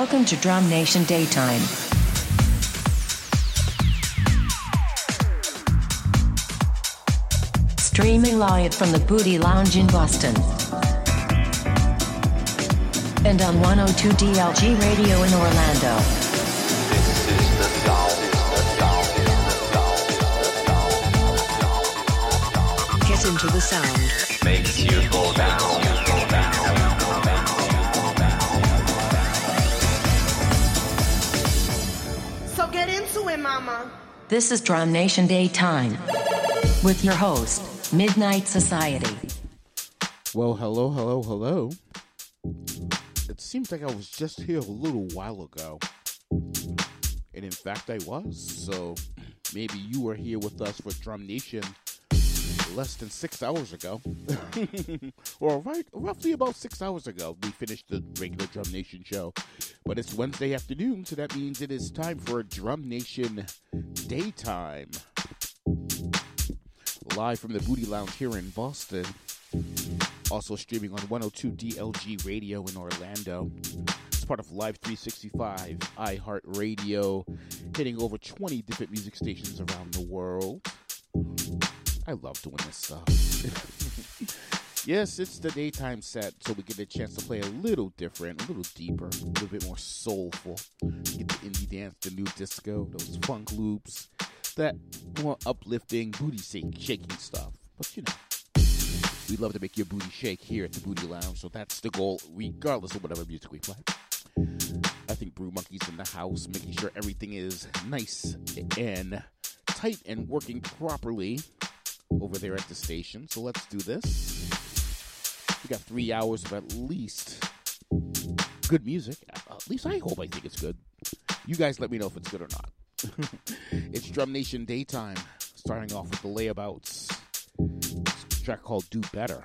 Welcome to Drum Nation Daytime. Streaming live from the Booty Lounge in Boston. And on 102 DLG Radio in Orlando. Get into the sound. Makes you go down. Get into it, mama. This is Drum Nation Daytime with your host, Midnight Society. Well, hello, hello, hello. It seems like I was just here a little while ago. And in fact, I was. So maybe you were here with us for Drum Nation less than six hours ago, or right, roughly about six hours ago, we finished the regular Drum Nation show. But it's Wednesday afternoon, so that means it is time for Drum Nation Daytime. Live from the Booty Lounge here in Boston. Also streaming on 102 DLG Radio in Orlando. It's part of Live 365, iHeartRadio, hitting over 20 different music stations around the world. I love doing this stuff. yes, it's the daytime set, so we get a chance to play a little different, a little deeper, a little bit more soulful. Get the indie dance, the new disco, those funk loops, that more uplifting, booty shaking stuff. But you know, we love to make your booty shake here at the Booty Lounge, so that's the goal, regardless of whatever music we play. I think Brew Monkey's in the house, making sure everything is nice and tight and working properly over there at the station. So let's do this. We got three hours of at least good music. At least I hope I think it's good. You guys let me know if it's good or not. it's Drum Nation Daytime, starting off with the layabouts. It's track called Do Better.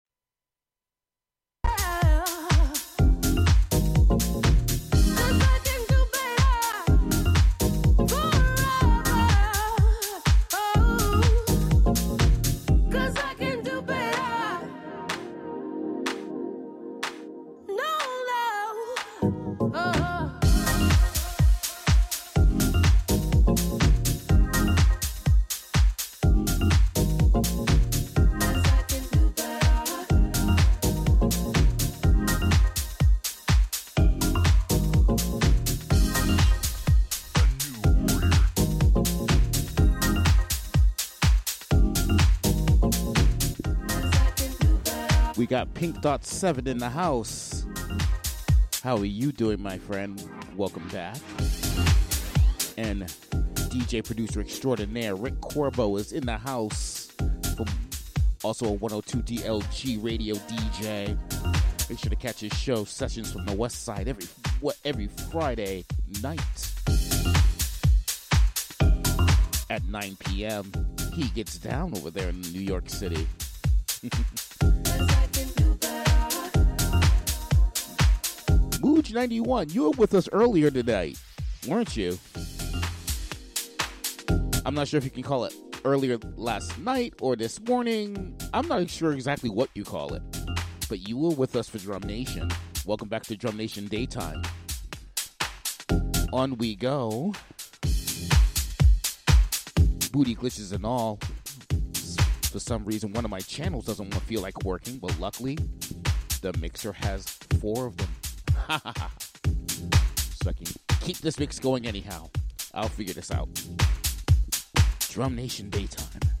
Pink Dot 7 in the house. How are you doing, my friend? Welcome back. And DJ producer extraordinaire Rick Corbo is in the house. From also a 102 DLG radio DJ. Make sure to catch his show Sessions from the West Side every what every Friday night at 9 p.m. He gets down over there in New York City. Mooj 91, you were with us earlier today, weren't you? I'm not sure if you can call it earlier last night or this morning. I'm not sure exactly what you call it. But you were with us for Drum Nation. Welcome back to Drum Nation Daytime. On we go. Booty glitches and all. For some reason, one of my channels doesn't feel like working, but luckily, the mixer has four of them. So I can keep this mix going anyhow. I'll figure this out. Drum Nation Daytime.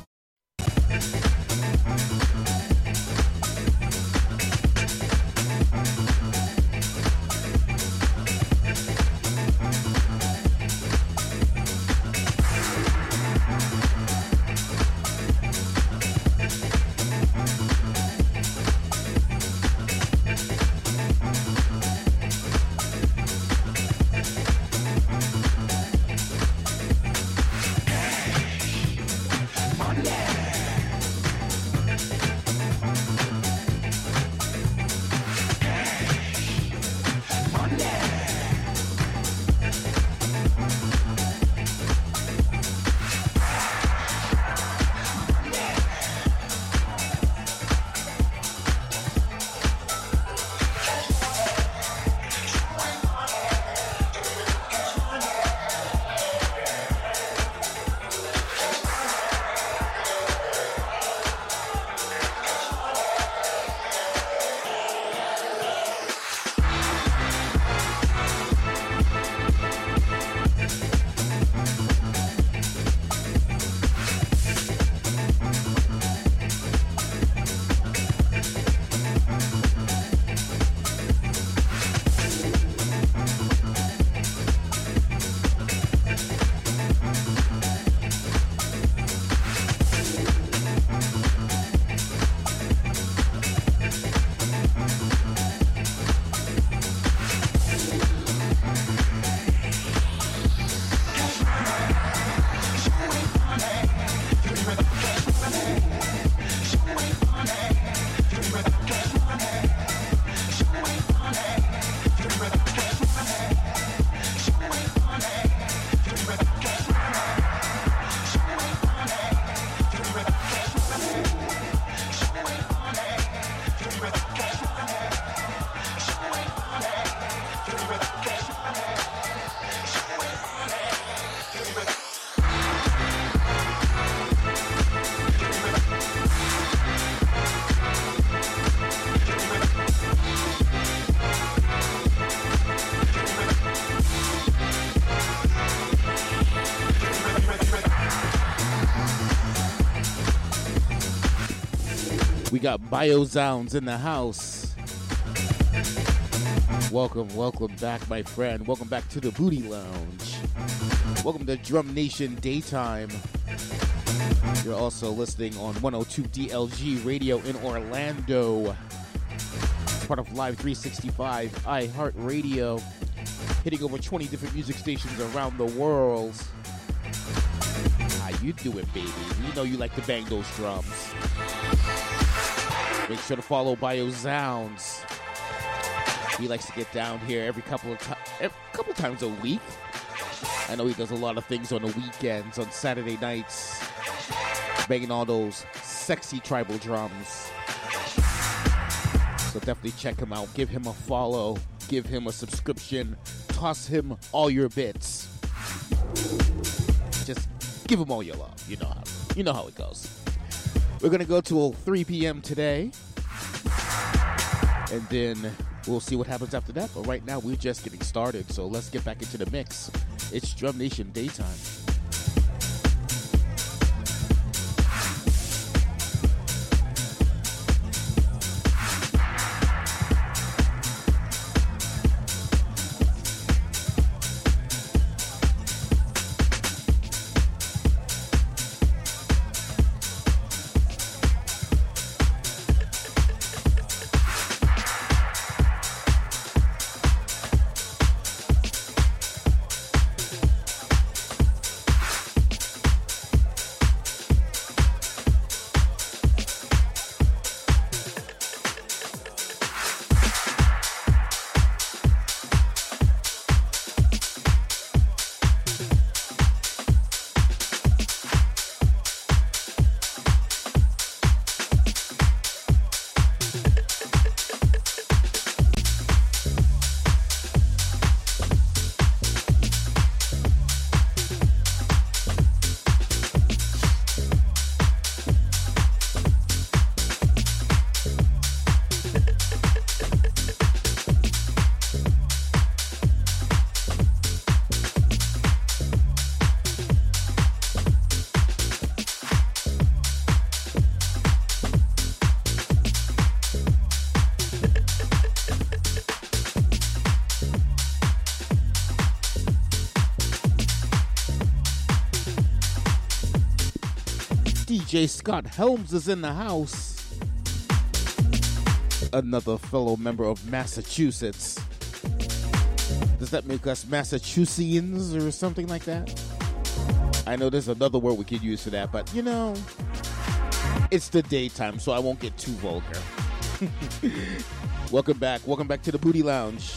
Got Biozounds in the house. Welcome, welcome back, my friend. Welcome back to the Booty Lounge. Welcome to Drum Nation Daytime. You're also listening on 102 DLG Radio in Orlando. Part of Live 365 iHeartRadio, hitting over 20 different music stations around the world. How you doing, baby? You know you like to bang those drums. Make sure to follow Biozounds. He likes to get down here every couple of times, a couple times a week. I know he does a lot of things on the weekends, on Saturday nights, banging all those sexy tribal drums. So definitely check him out. Give him a follow. Give him a subscription. Toss him all your bits. Just give him all your love. You know how. You know how it goes. We're gonna go till 3 p.m. today, and then we'll see what happens after that. But right now, we're just getting started. So let's get back into the mix. It's Drum Nation Daytime. DJ Scott Helms is in the house. Another fellow member of Massachusetts. Does that make us Massachusettsians or something like that? I know there's another word we could use for that, but you know, it's the daytime, so I won't get too vulgar. welcome back. Welcome back to the Booty Lounge.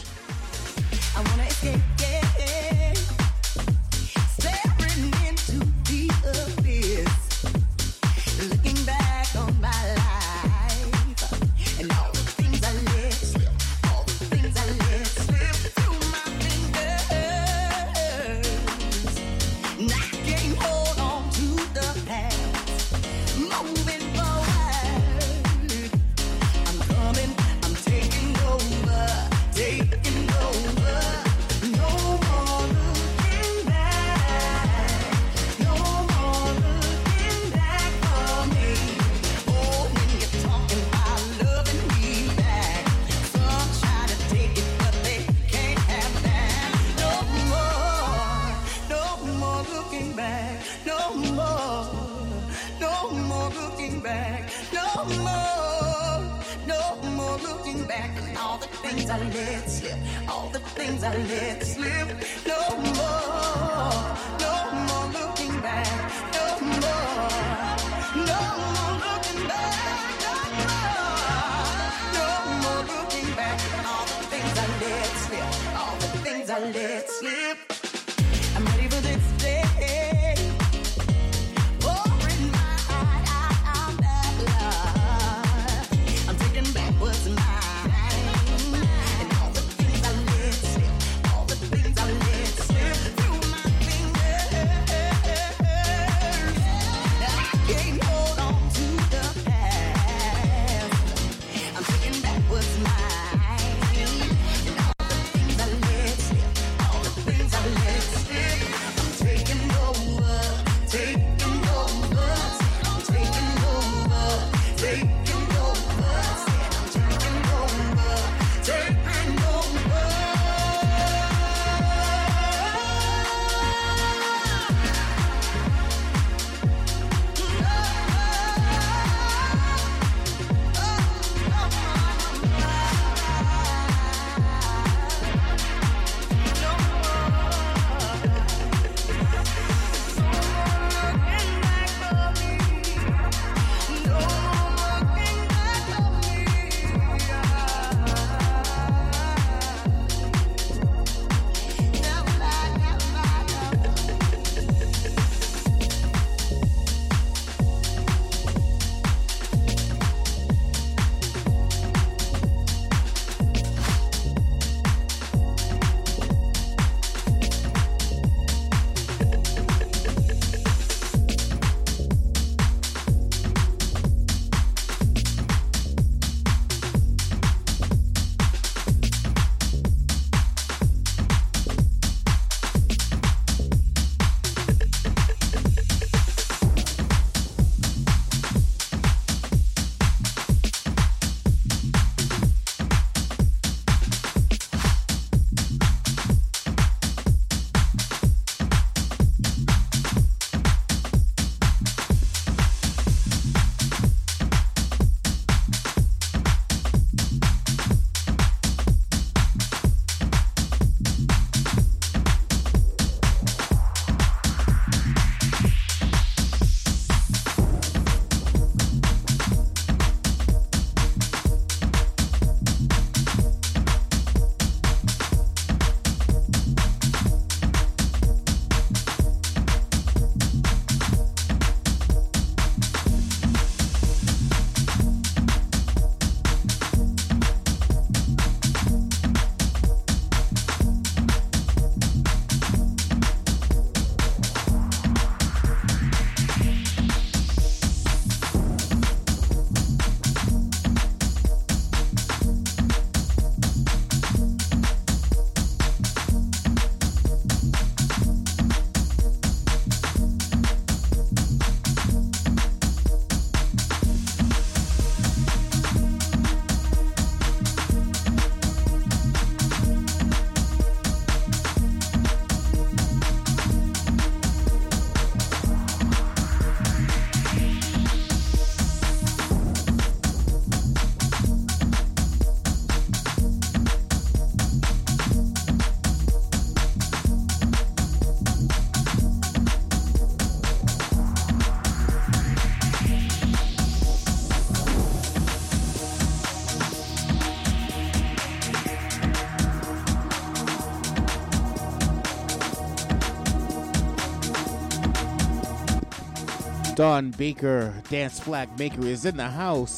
Don Baker, Dance Flag Maker, is in the house.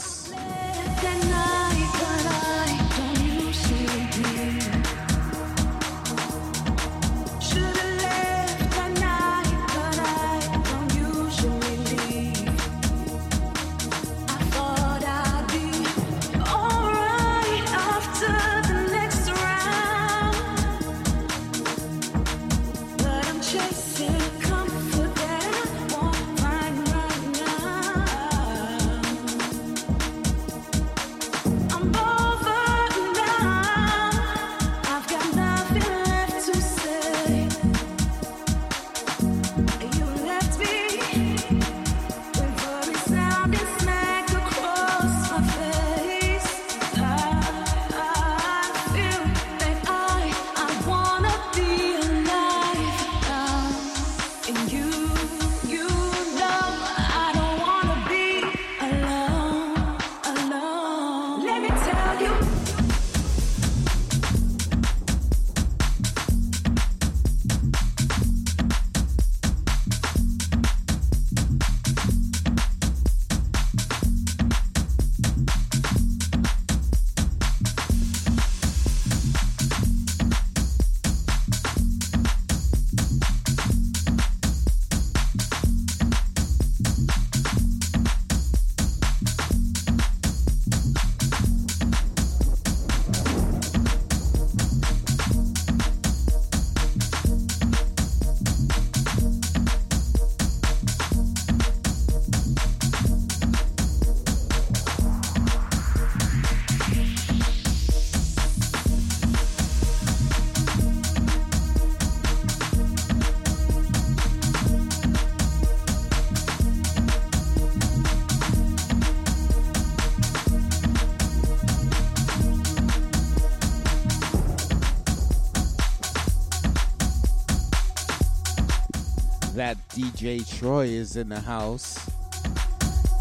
DJ Troy is in the house.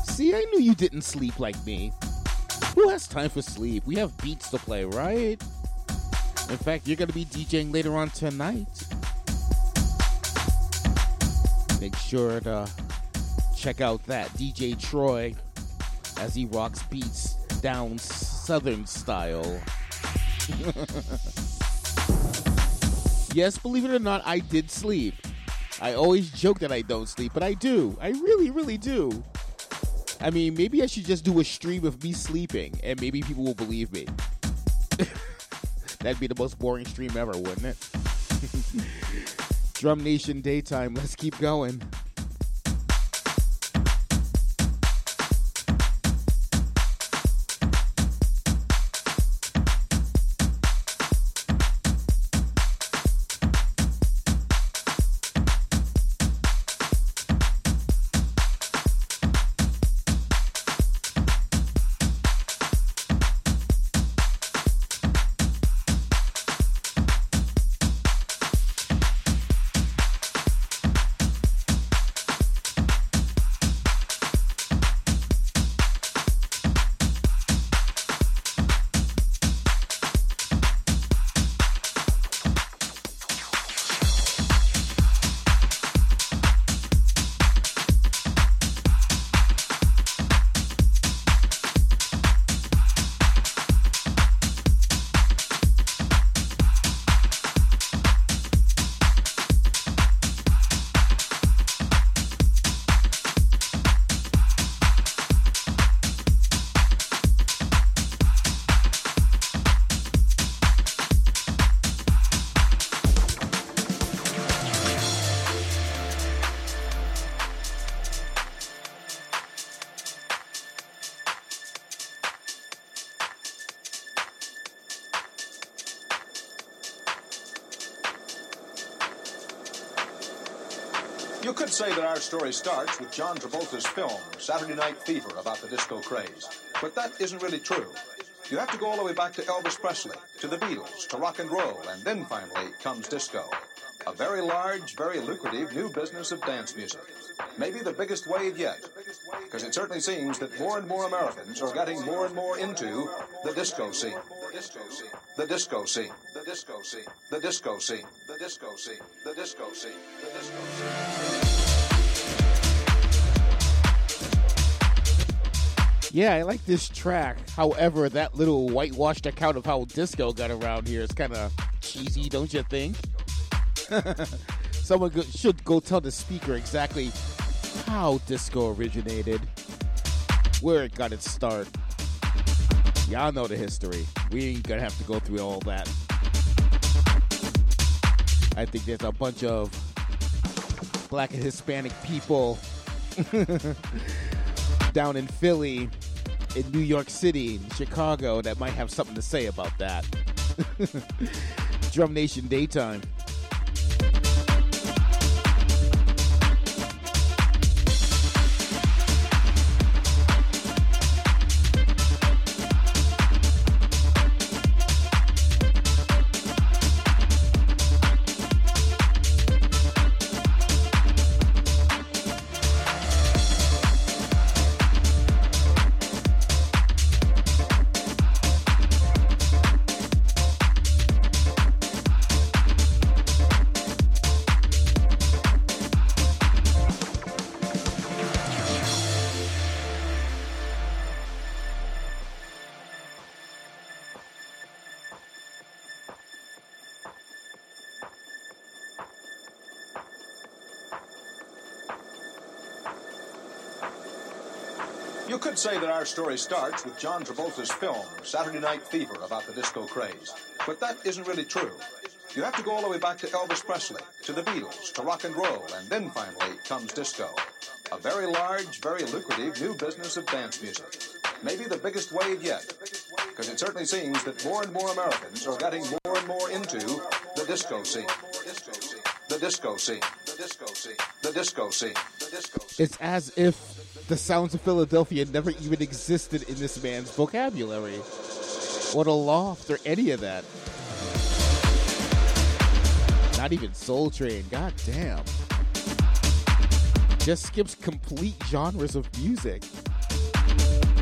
See, I knew you didn't sleep like me. Who has time for sleep? We have beats to play, right? In fact, you're going to be DJing later on tonight. Make sure to check out that DJ Troy as he rocks beats down southern style. yes, believe it or not, I did sleep. I always joke that I don't sleep, but I do. I really, really do. I mean, maybe I should just do a stream of me sleeping, and maybe people will believe me. That'd be the most boring stream ever, wouldn't it? Drum Nation Daytime, let's keep going. Story starts with John Travolta's film, Saturday Night Fever, about the disco craze. But that isn't really true. You have to go all the way back to Elvis Presley, to the Beatles, to rock and roll, and then finally comes disco. A very large, very lucrative new business of dance music. Maybe the biggest wave yet. Because it certainly seems that more and more Americans are getting more and more into the disco scene. The disco scene. The disco scene. The disco scene. The disco scene. The disco scene. The disco scene. The disco scene. Yeah, I like this track. However, that little whitewashed account of how disco got around here is kind of cheesy, don't you think? Someone go- should go tell the speaker exactly how disco originated, where it got its start. Y'all know the history. We ain't gonna have to go through all that. I think there's a bunch of black and Hispanic people down in Philly, in New York City, Chicago that might have something to say about that. Drum Nation Daytime. Story starts with John Travolta's film, Saturday Night Fever, about the disco craze. But that isn't really true. You have to go all the way back to Elvis Presley, to the Beatles, to rock and roll, and then finally comes disco. A very large, very lucrative new business of dance music. Maybe the biggest wave yet. Because it certainly seems that more and more Americans are getting more and more into the disco scene. The disco scene. The disco scene. The disco scene. The disco scene. It's as if the sounds of Philadelphia never even existed in this man's vocabulary. What a loft or any of that. Not even Soul Train. God damn. Just skips complete genres of music.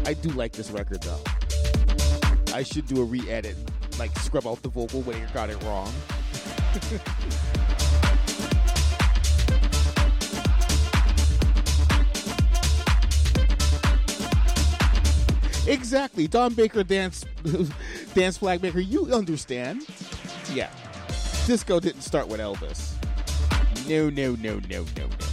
I do like this record though. I should do a re-edit, like scrub out the vocal when you got it wrong. Exactly. Don Baker dance dance flag maker, you understand. Yeah. Disco didn't start with Elvis. No, no, no, no, no, no.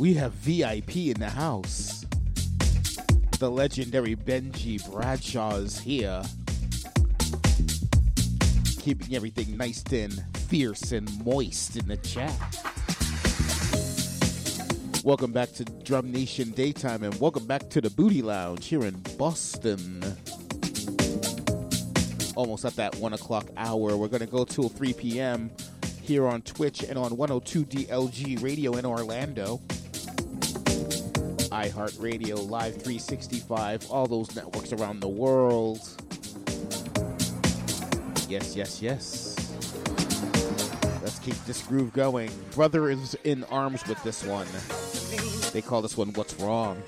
We have VIP in the house. The legendary Benji Bradshaw is here. Keeping everything nice and fierce and moist in the chat. Welcome back to Drum Nation Daytime and welcome back to the Booty Lounge here in Boston. Almost at that 1 o'clock hour. We're going to go till 3 p.m. here on Twitch and on 102 DLG Radio in Orlando. iHeartRadio Live 365, all those networks around the world. Yes, yes, yes. Let's keep this groove going. Brother is in arms with this one. They call this one What's Wrong.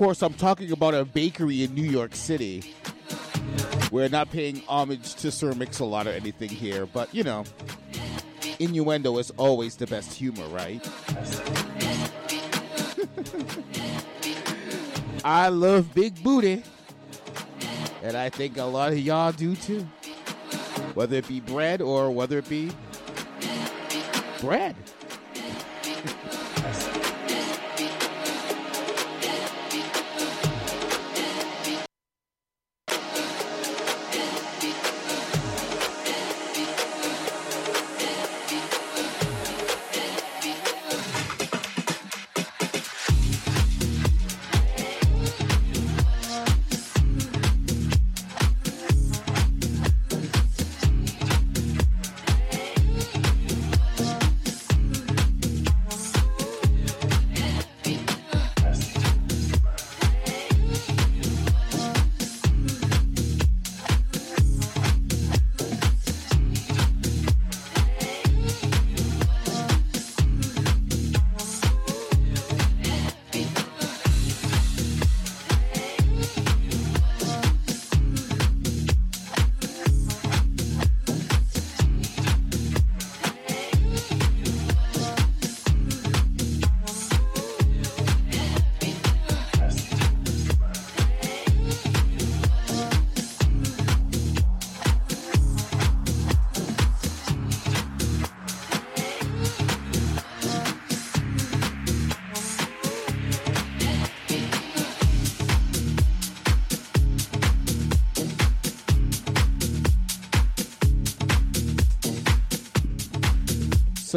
Course, I'm talking about a bakery in New York City. We're not paying homage to Sir Mix-a-Lot or anything here, but you know, innuendo is always the best humor, right? I love big booty, and I think a lot of y'all do too. Whether it be bread or whether it be bread.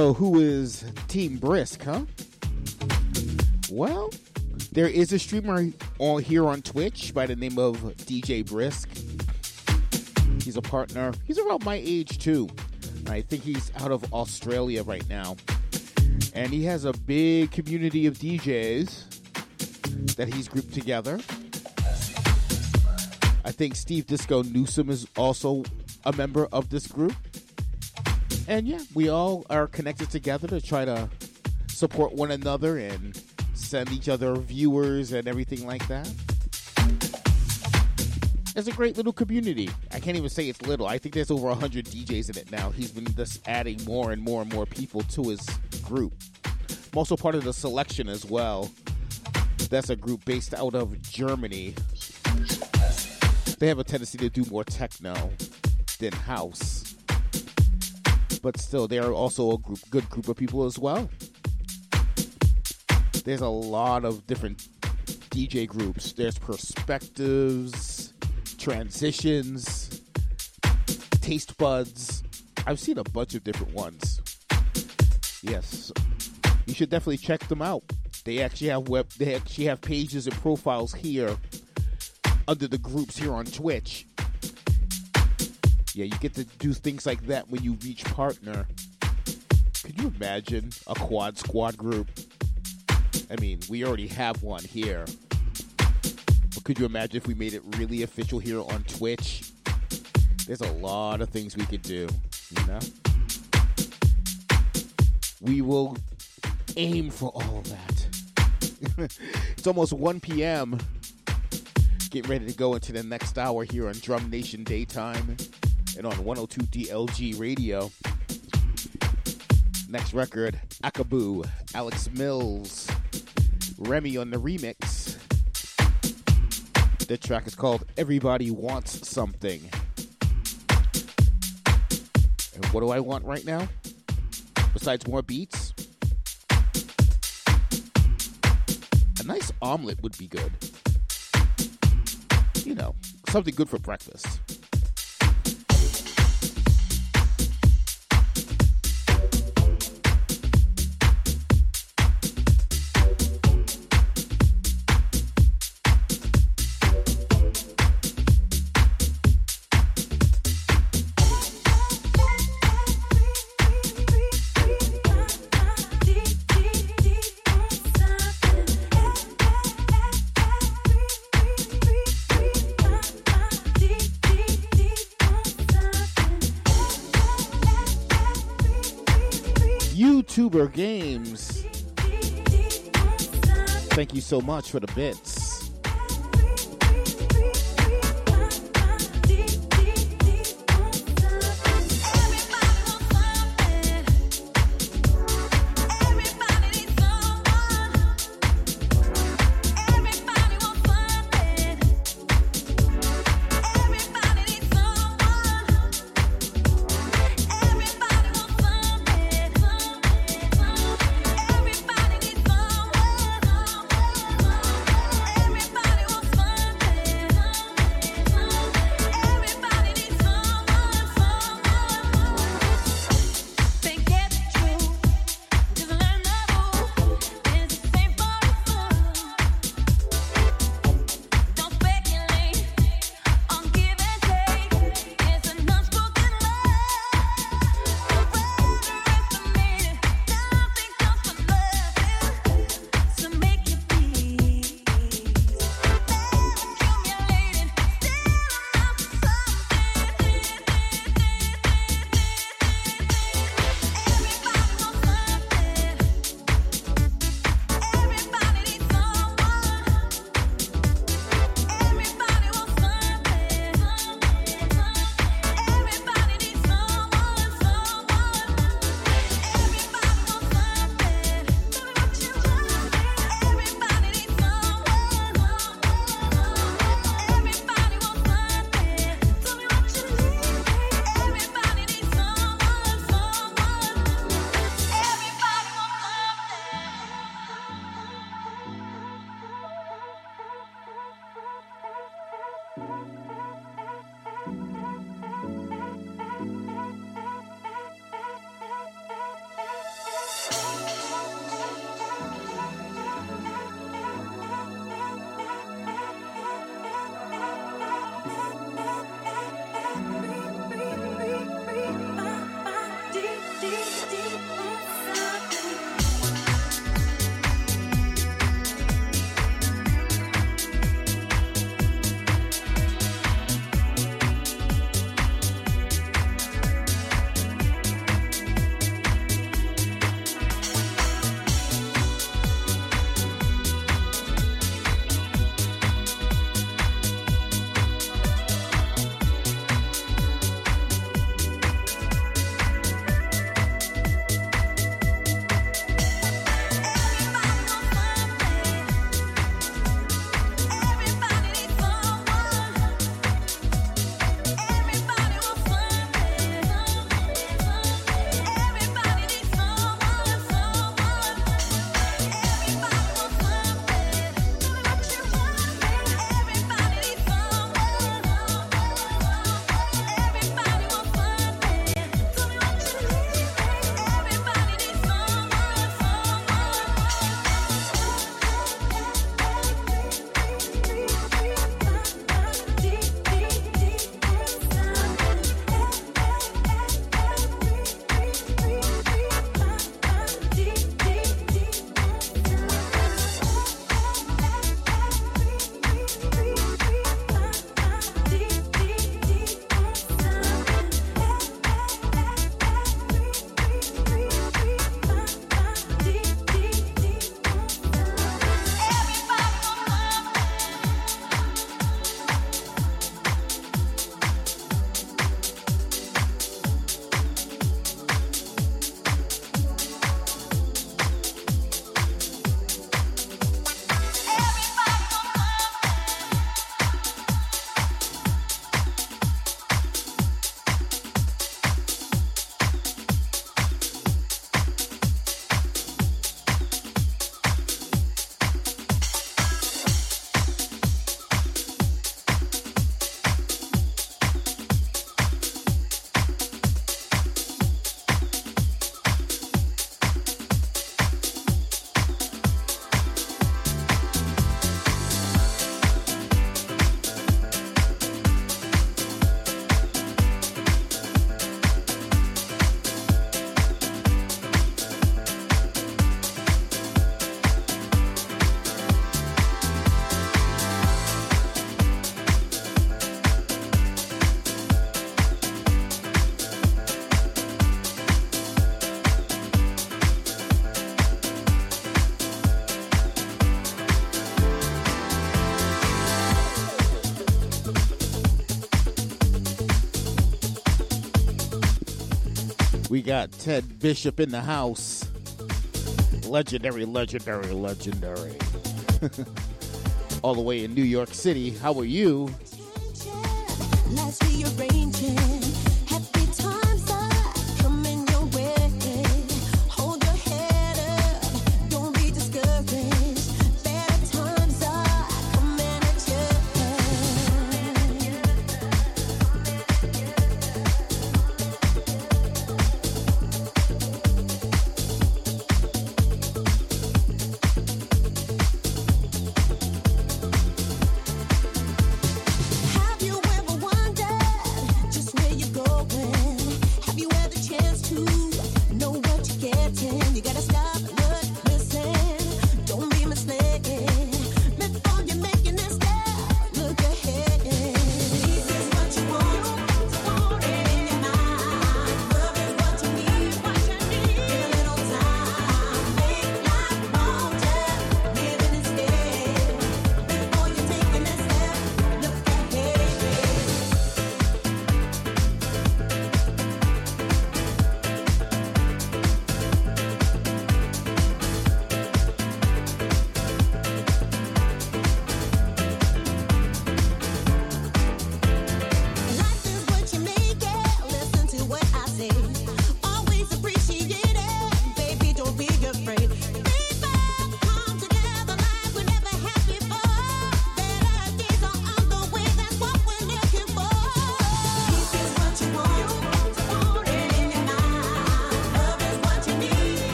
So, who is Team Brisk, huh? Well, there is a streamer on here on Twitch by the name of DJ Brisk. He's a partner. He's around my age too. I think he's out of Australia right now. And he has a big community of DJs that he's grouped together. I think Steve Disco Newsom is also a member of this group. And yeah, we all are connected together to try to support one another and send each other viewers and everything like that. It's a great little community. I can't even say it's little. I think there's over 100 DJs in it now. He's been just adding more and more and more people to his group. I'm also part of the selection as well. That's a group based out of Germany. They have a tendency to do more techno than house but still, they are also a group, good group of people as well. There's a lot of different DJ groups. There's perspectives, transitions, taste buds. I've seen a bunch of different ones. Yes, you should definitely check them out. They actually have web. They actually have pages and profiles here under the groups here on Twitch yeah, you get to do things like that when you reach partner. Could you imagine a quad squad group? I mean, we already have one here. But could you imagine if we made it really official here on Twitch? There's a lot of things we could do, you know? We will aim for all of that. it's almost 1 p.m. Getting ready to go into the next hour here on Drum Nation Daytime and on 102 DLG Radio. Next record, Akabu, Alex Mills, Remy on the remix. The track is called Everybody Wants Something. And what do I want right now? Besides more beats? A nice omelet would be good. You know, something good for breakfast. YouTuber Games. Thank you so much for the bits. We got Ted Bishop in the house. Legendary, legendary, legendary. All the way in New York City. How are you?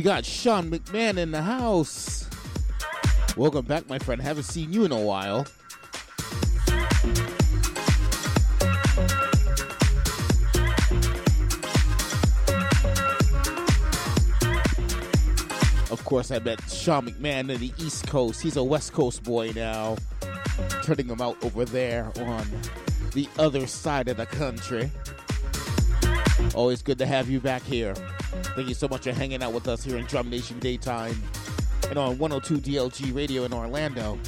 We got Sean McMahon in the house. Welcome back, my friend. Haven't seen you in a while. Of course, I met Sean McMahon in the East Coast. He's a West Coast boy now, turning him out over there on the other side of the country. Always good to have you back here. Thank you so much for hanging out with us here in Drum Nation Daytime and on 102 DLG Radio in Orlando.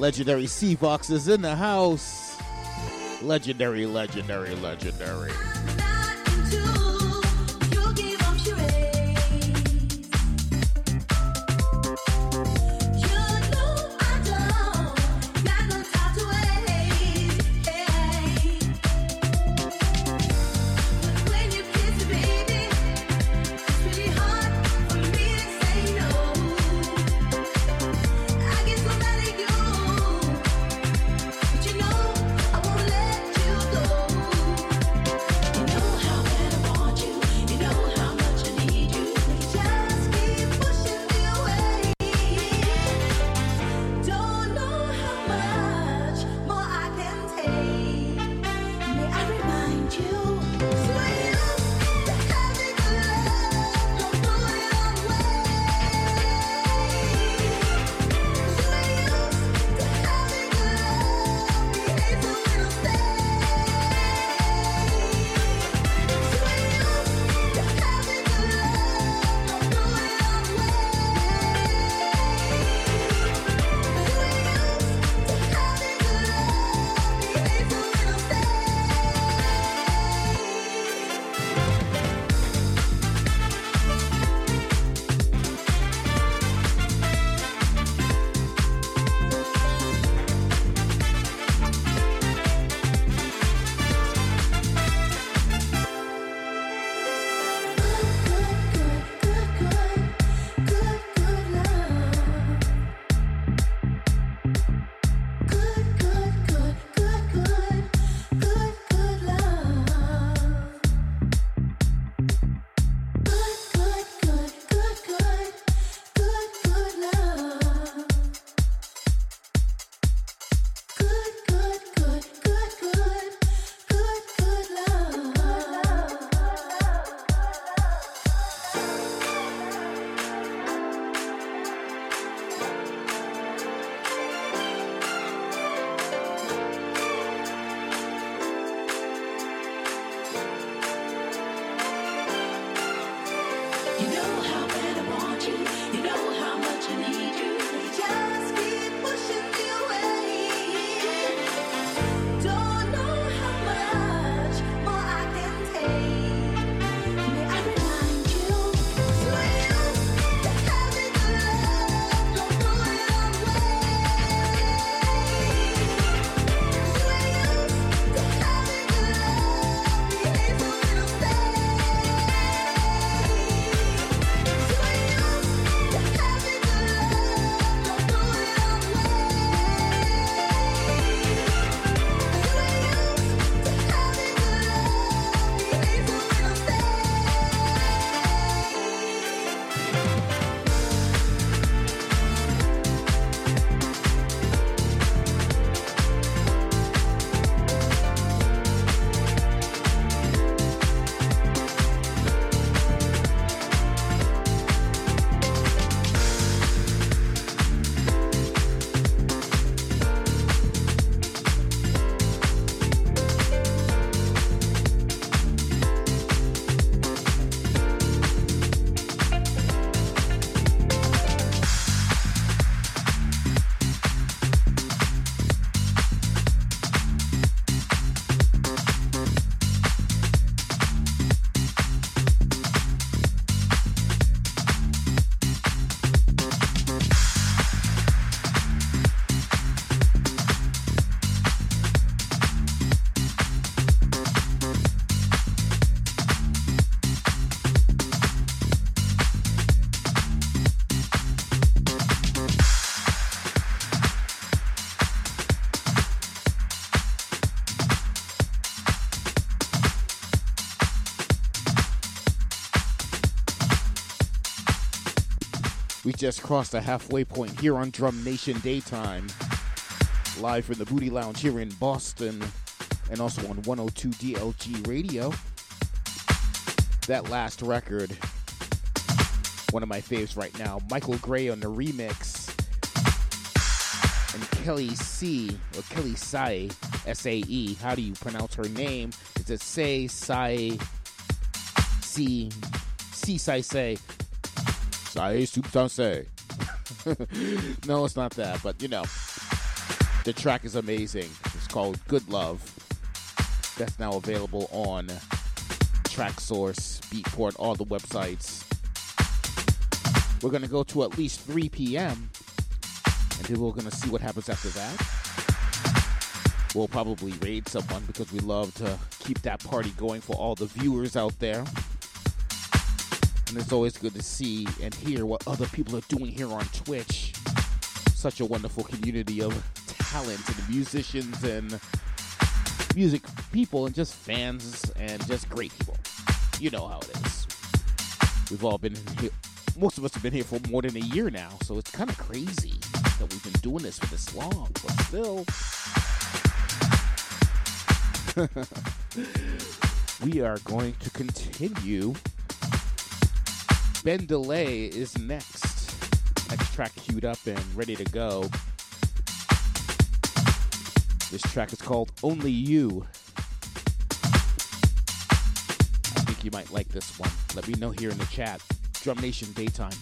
Legendary Sea Fox is in the house. Legendary, legendary, legendary. Just crossed the halfway point here on Drum Nation Daytime. Live from the Booty Lounge here in Boston and also on 102 DLG Radio. That last record, one of my faves right now, Michael Gray on the remix. And Kelly C, or Kelly Sae, S A E. How do you pronounce her name? Is it Say, Sai, C, C, Sai, Say? Say. no, it's not that, but you know. The track is amazing. It's called Good Love. That's now available on Traxsource, Beatport, all the websites. We're going to go to at least 3 p.m. and then we're going to see what happens after that. We'll probably raid someone because we love to keep that party going for all the viewers out there. And it's always good to see and hear what other people are doing here on Twitch. Such a wonderful community of talent and musicians and music people and just fans and just great people. You know how it is. We've all been here, most of us have been here for more than a year now, so it's kind of crazy that we've been doing this for this long, but still. we are going to continue. Ben Delay is next. Next track queued up and ready to go. This track is called Only You. I think you might like this one. Let me know here in the chat. Drum Nation Daytime.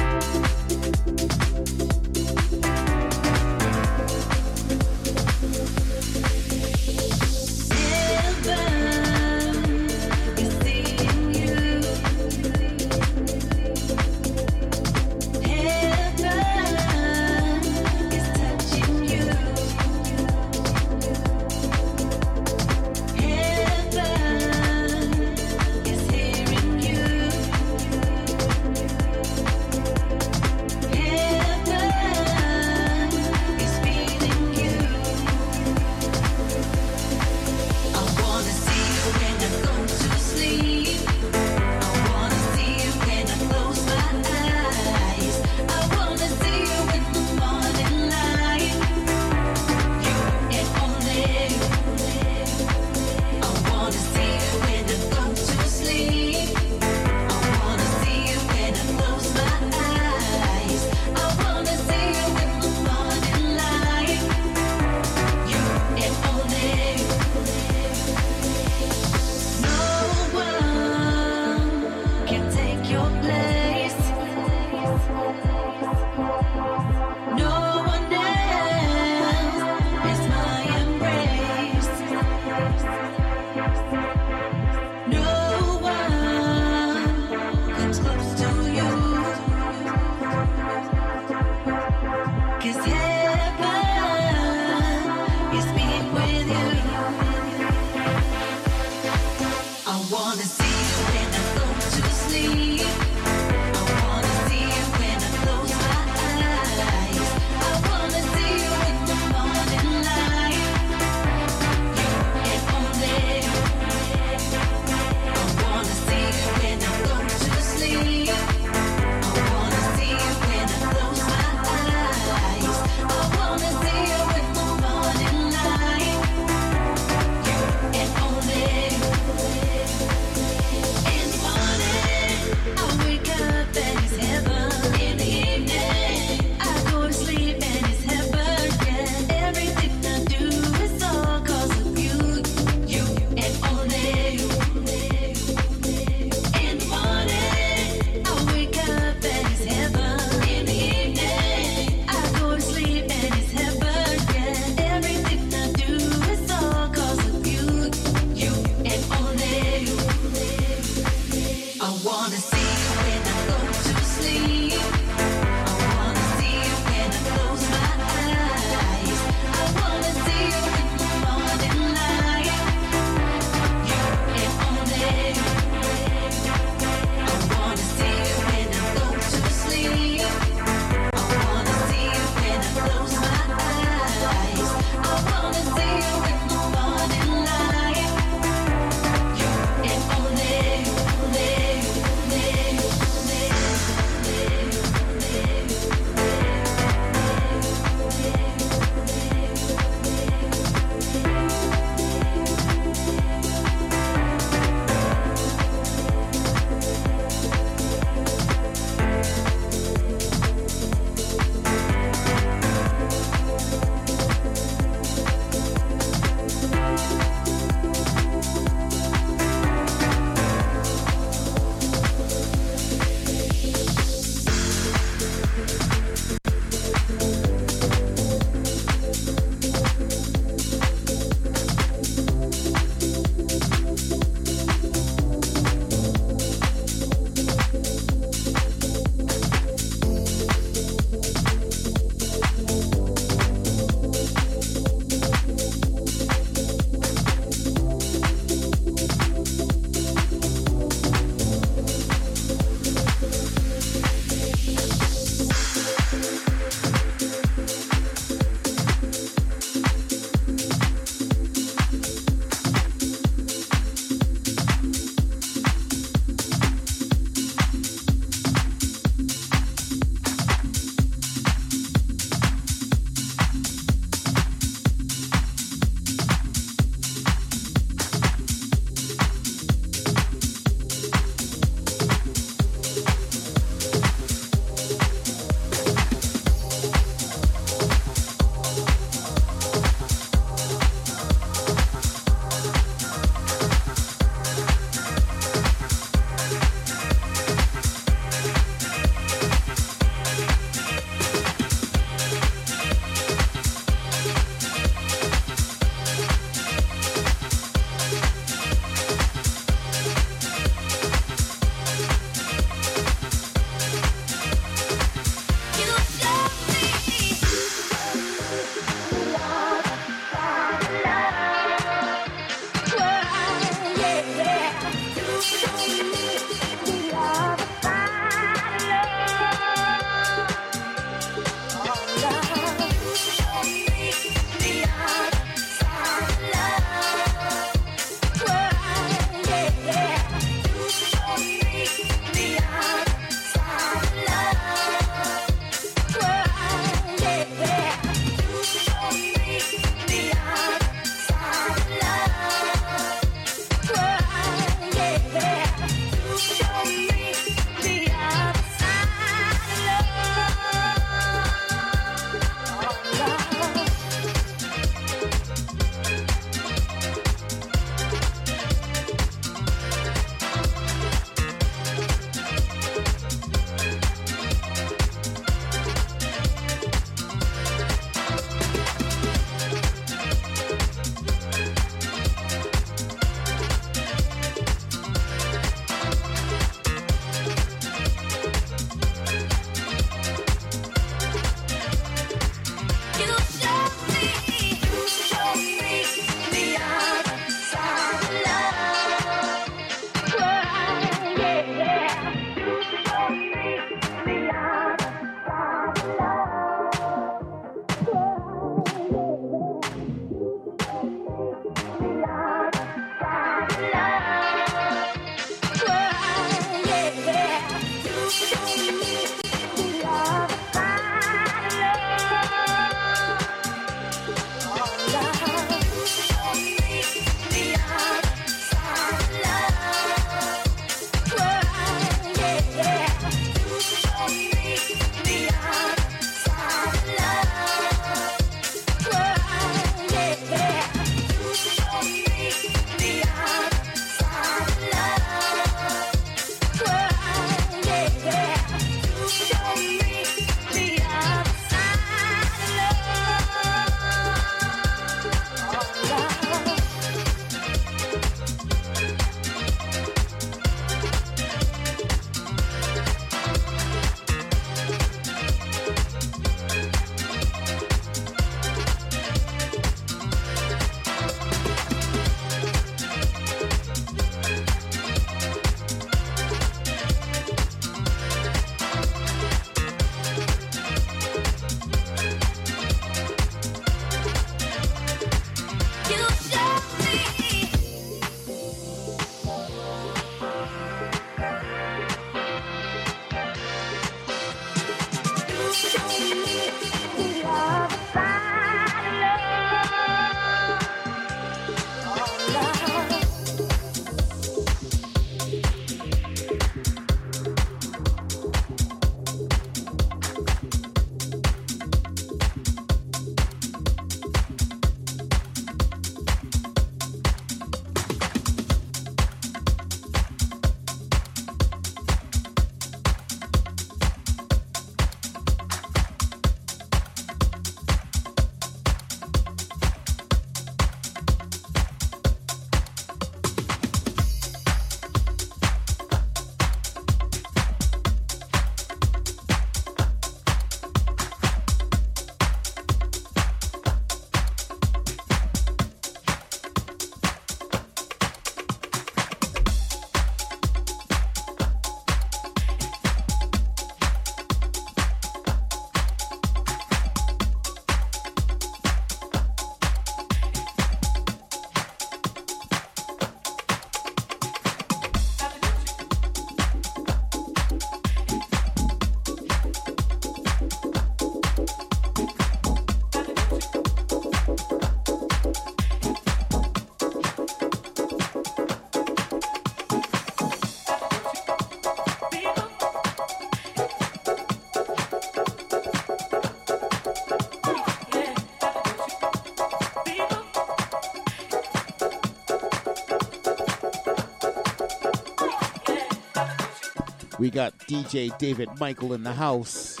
We got DJ David Michael in the house.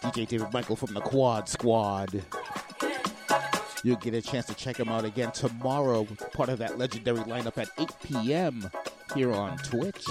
DJ David Michael from the Quad Squad. You'll get a chance to check him out again tomorrow, part of that legendary lineup at 8 p.m. here on Twitch.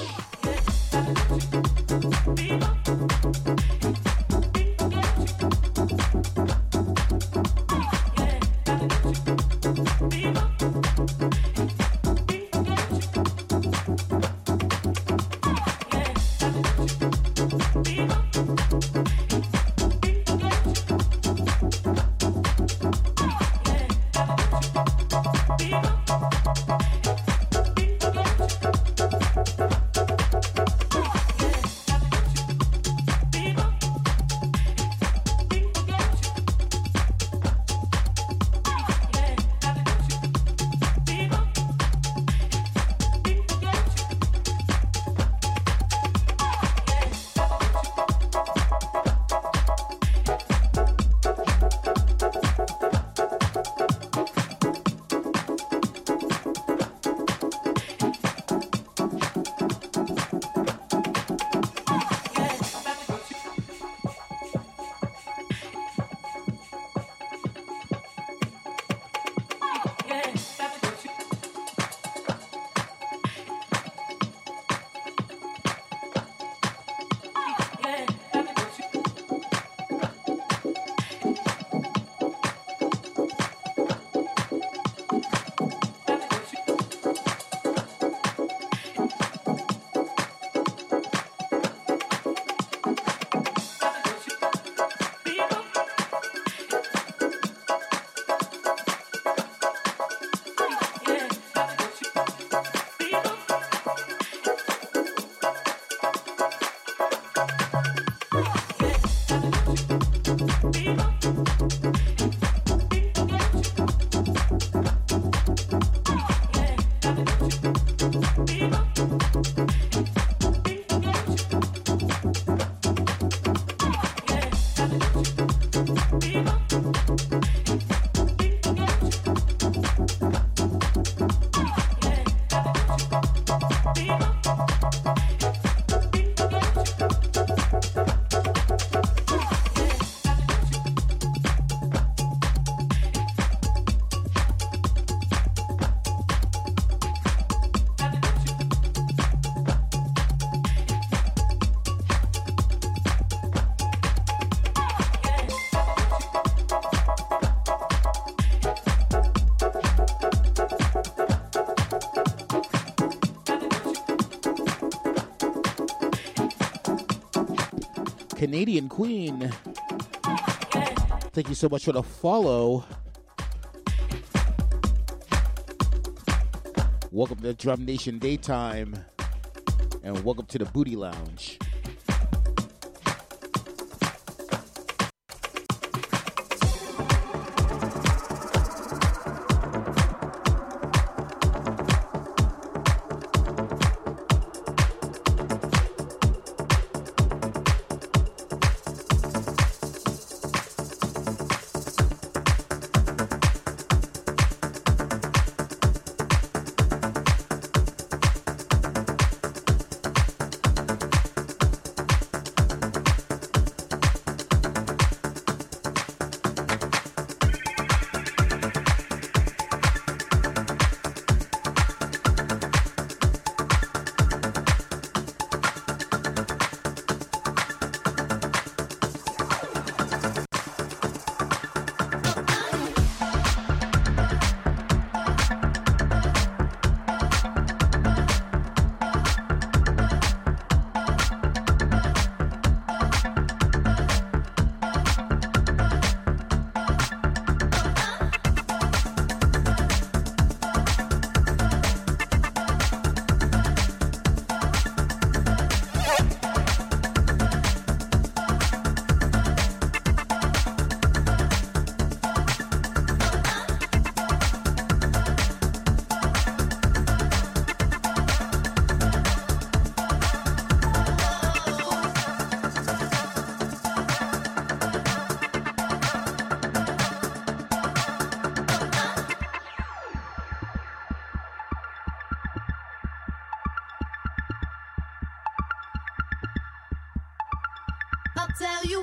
Canadian Queen. Thank you so much for the follow. Welcome to Drum Nation Daytime. And welcome to the Booty Lounge.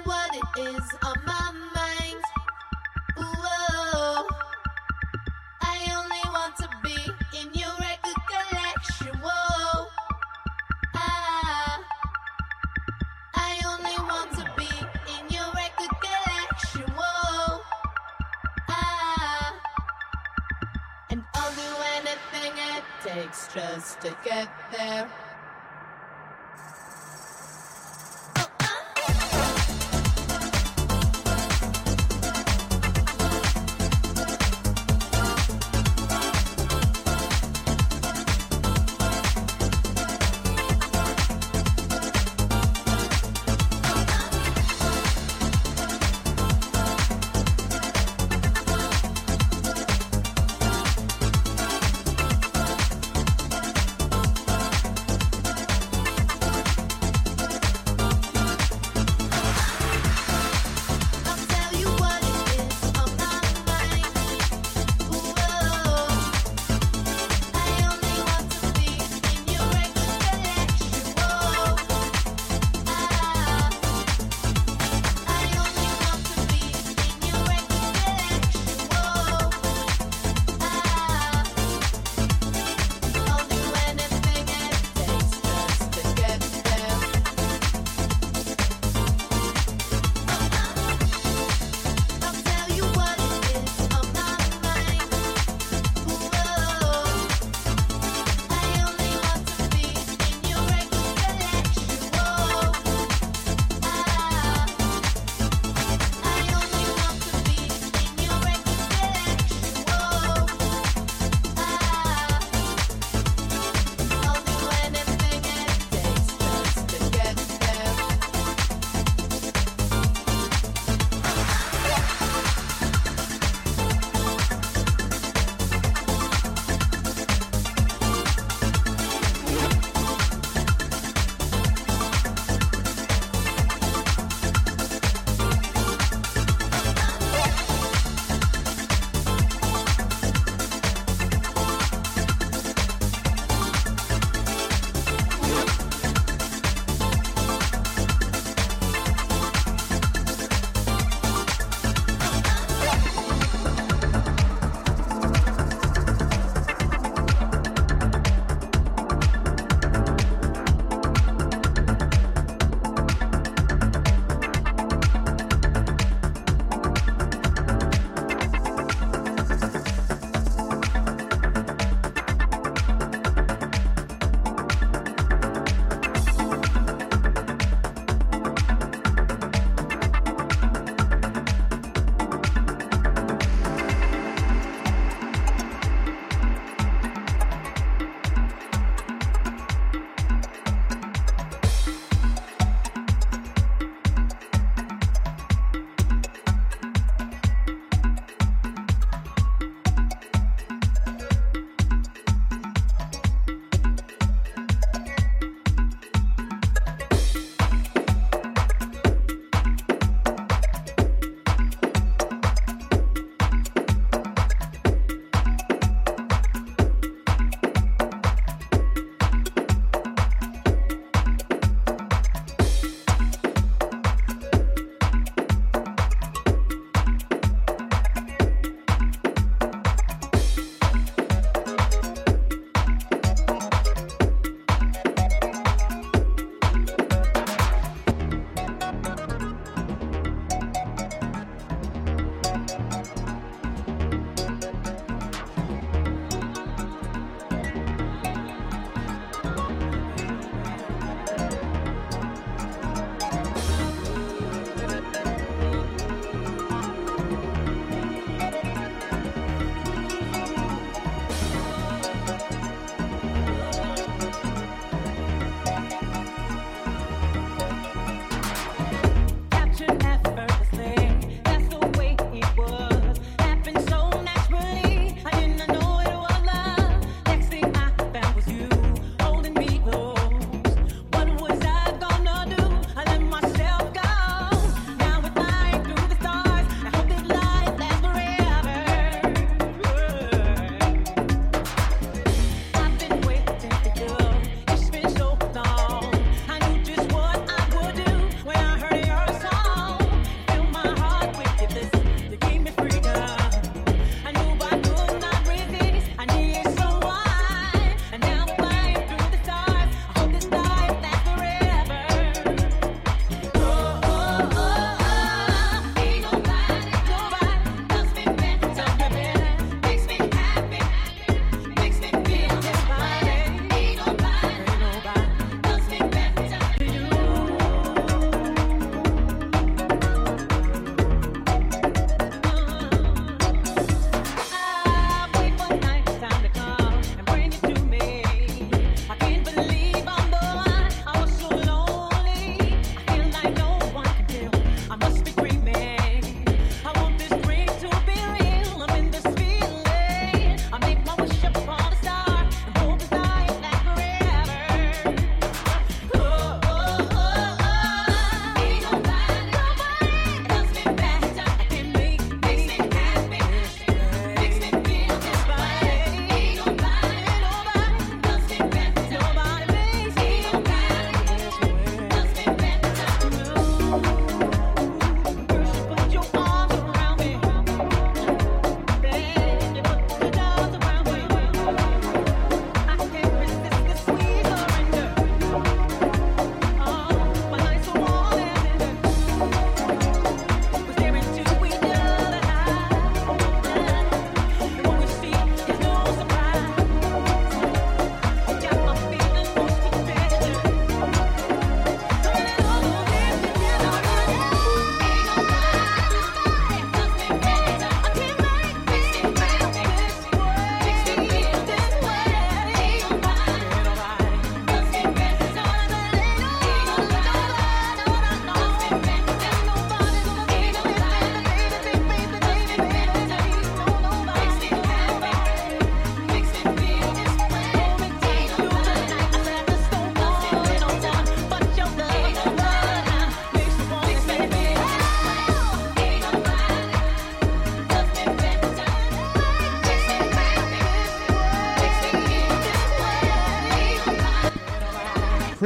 What it is on my mind. Whoa. I only want to be in your record collection. Whoa. Ah. I only want to be in your record collection. Whoa. Ah. And I'll do anything it takes just to get there.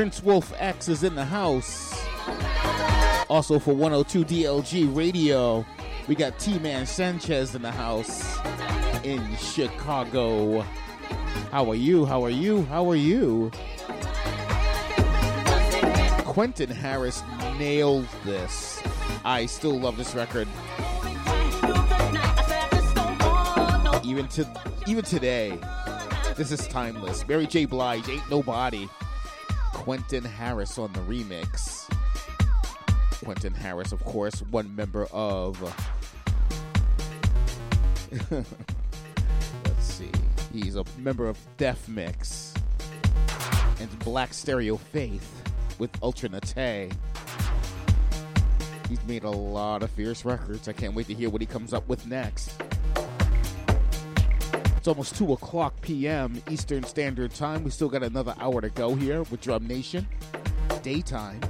Prince Wolf X is in the house. Also for 102 DLG Radio, we got T Man Sanchez in the house in Chicago. How are you? How are you? How are you? Quentin Harris nailed this. I still love this record. Even to even today, this is timeless. Mary J. Blige, Ain't Nobody. Quentin Harris on the remix. Quentin Harris, of course, one member of. Let's see. He's a member of Def Mix and Black Stereo Faith with Ultra Nate. He's made a lot of fierce records. I can't wait to hear what he comes up with next. It's almost 2 o'clock p.m. Eastern Standard Time. We still got another hour to go here with Drum Nation. Daytime.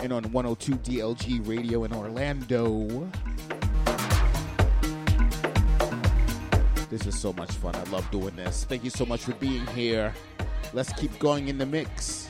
And on 102 DLG Radio in Orlando. This is so much fun. I love doing this. Thank you so much for being here. Let's keep going in the mix.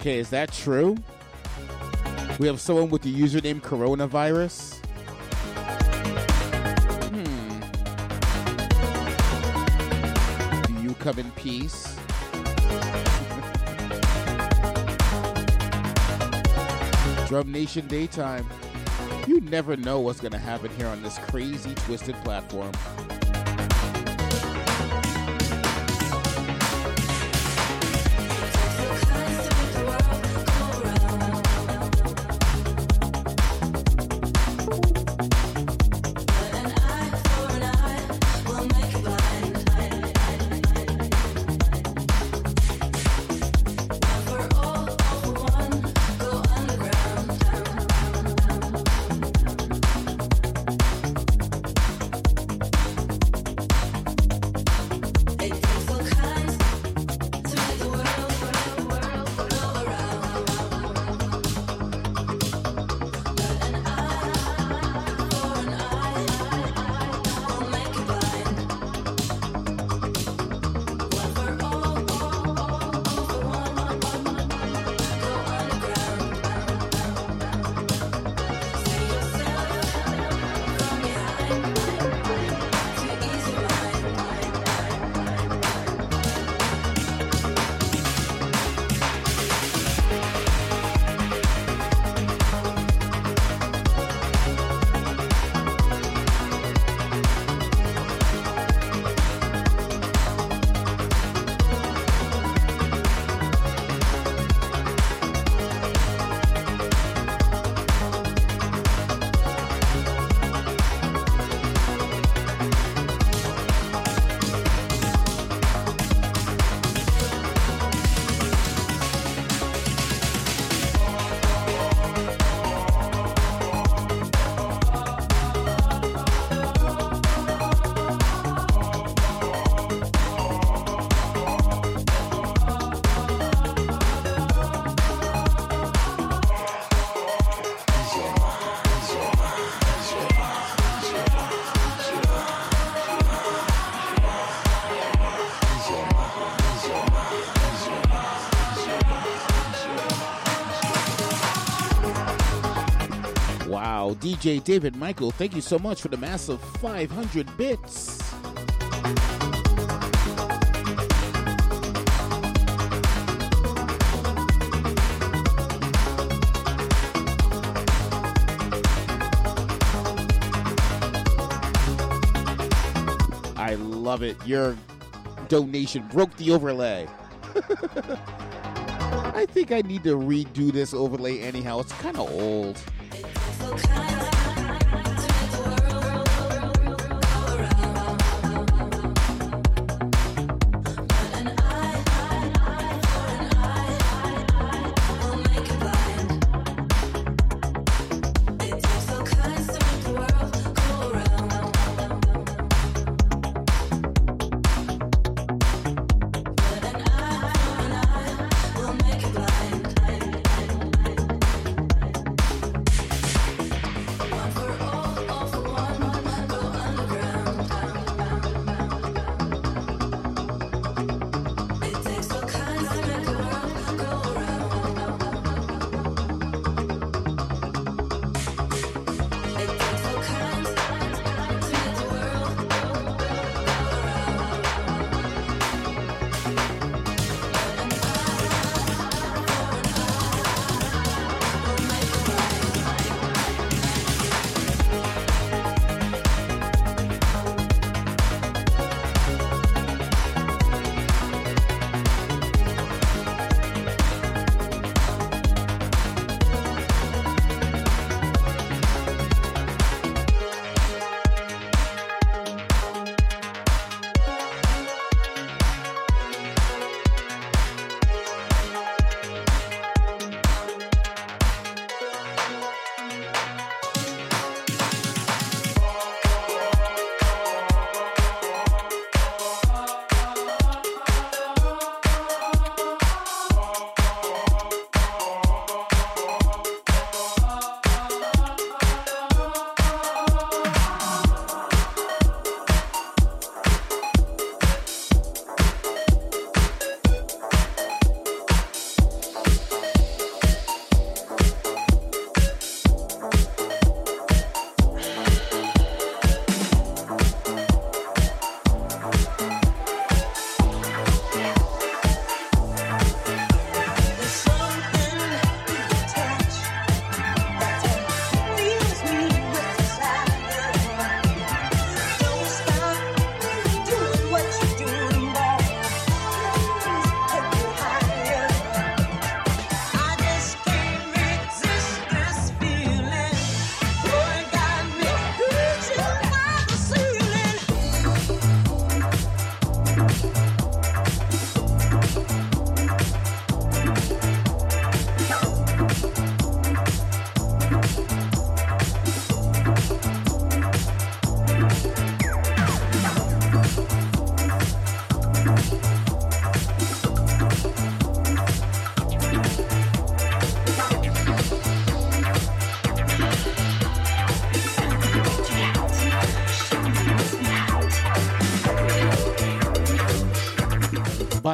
Okay, is that true? We have someone with the username coronavirus. Hmm. Do you come in peace? Drum Nation Daytime. You never know what's going to happen here on this crazy, twisted platform. DJ David Michael, thank you so much for the massive 500 bits. I love it. Your donation broke the overlay. I think I need to redo this overlay anyhow. It's kind of old.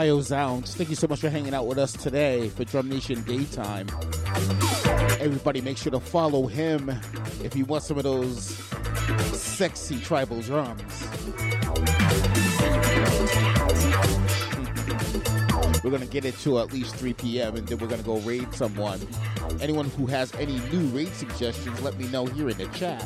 BioZounds, thank you so much for hanging out with us today for Drum Nation Daytime. Everybody, make sure to follow him if you want some of those sexy tribal drums. We're gonna get it to at least 3 p.m. and then we're gonna go raid someone. Anyone who has any new raid suggestions, let me know here in the chat.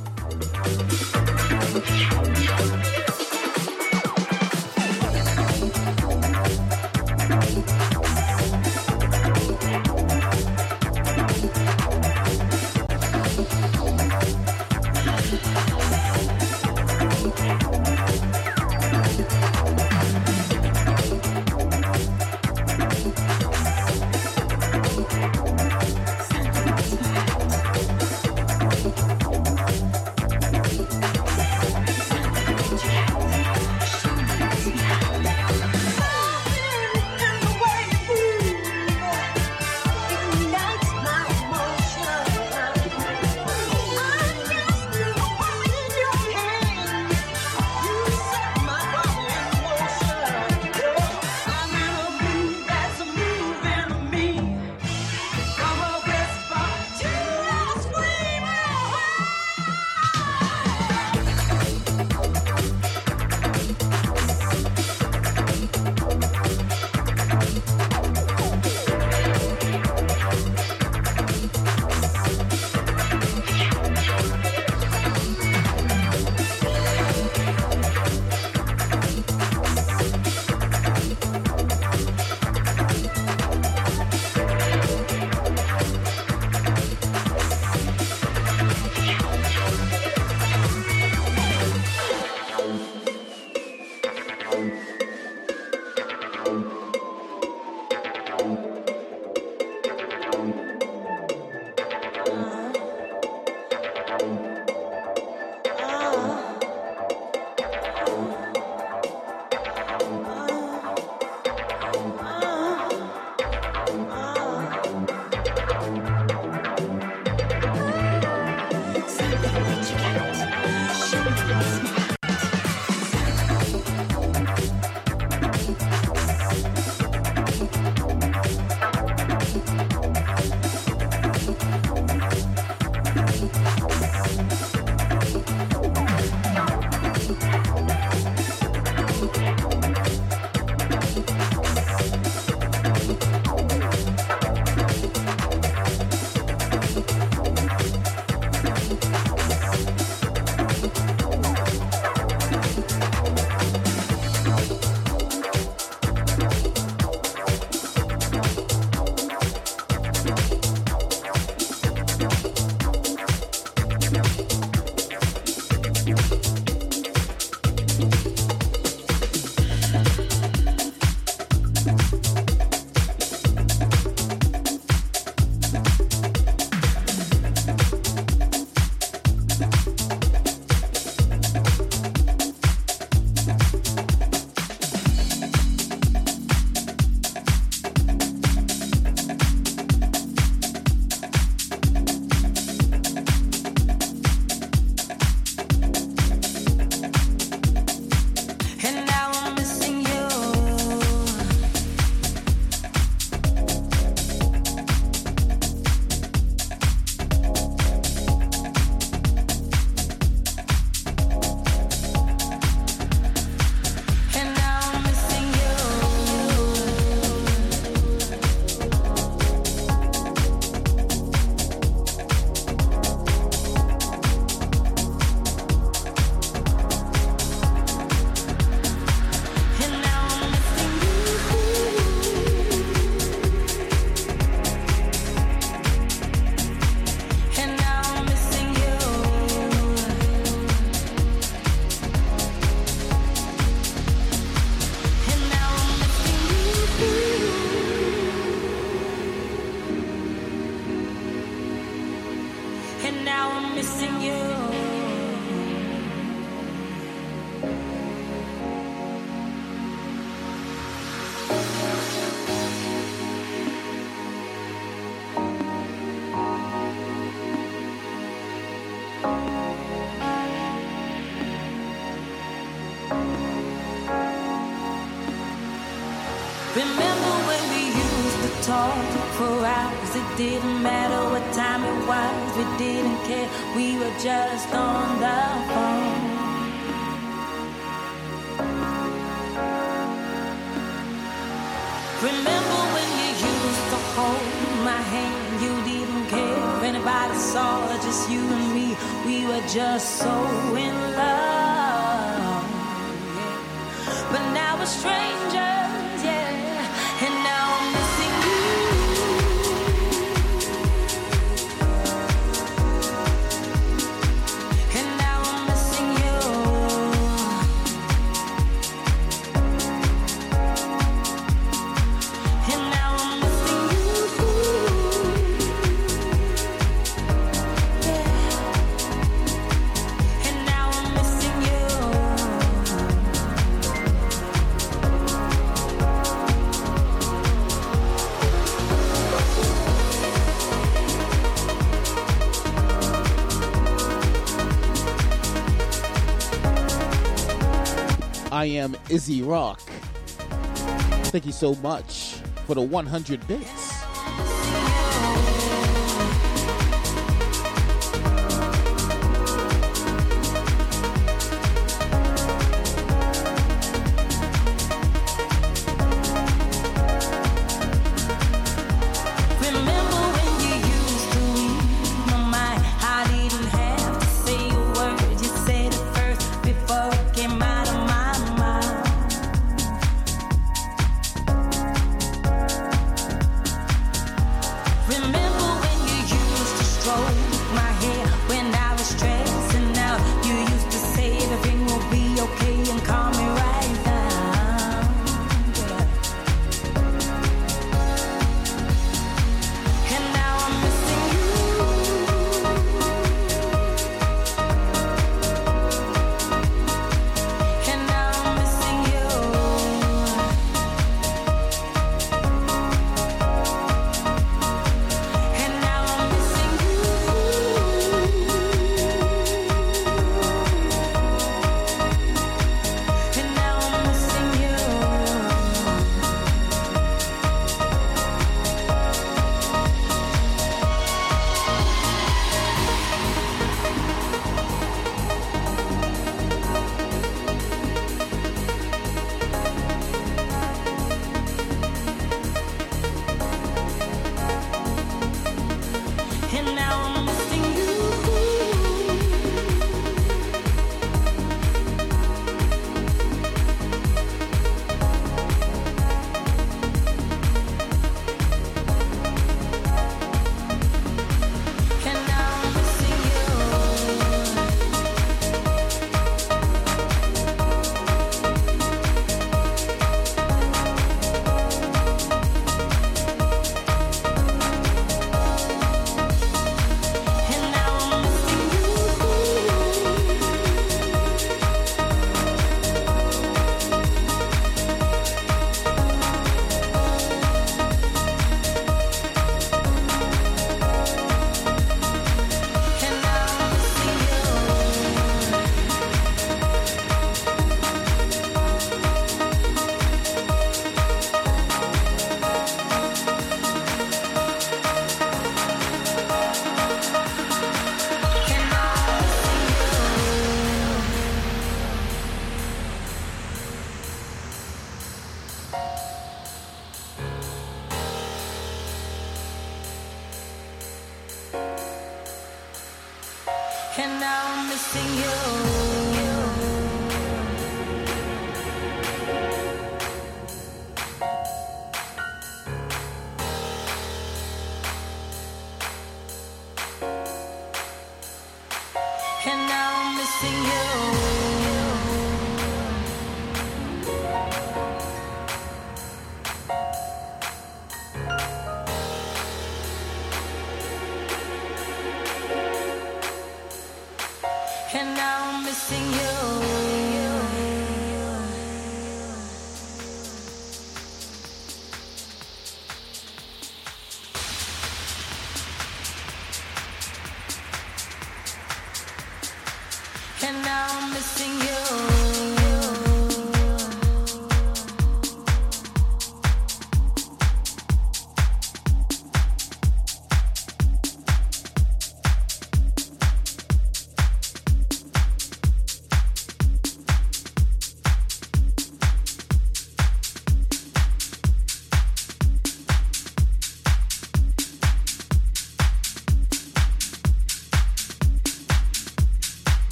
didn't matter what time it was, we didn't care, we were just on the phone. Remember when you used to hold my hand, you didn't care if anybody saw, just you and me, we were just Izzy Rock. Thank you so much for the 100 bits.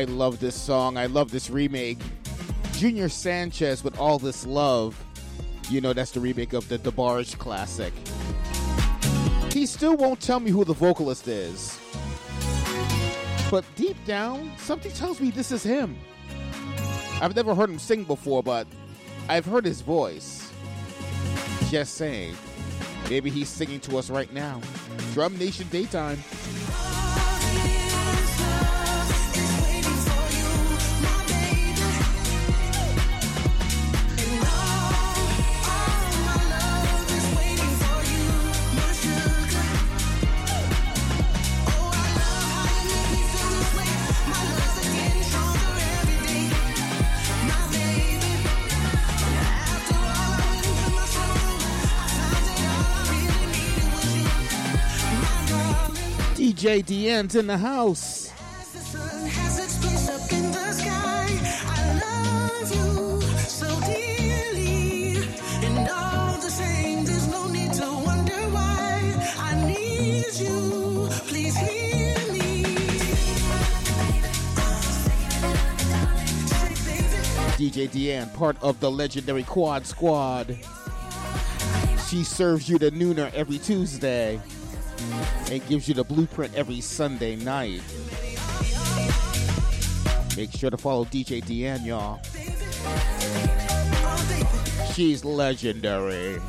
I love this song. I love this remake. Junior Sanchez with All This Love. You know, that's the remake of the DeBarge classic. He still won't tell me who the vocalist is. But deep down, something tells me this is him. I've never heard him sing before, but I've heard his voice. Just saying. Maybe he's singing to us right now. Drum Nation Daytime. Need you, please hear me. DJ Deanne, part of the legendary Quad Squad. She serves you the nooner every Tuesday and gives you the blueprint every Sunday night. Make sure to follow DJ Deanne, y'all. She's legendary.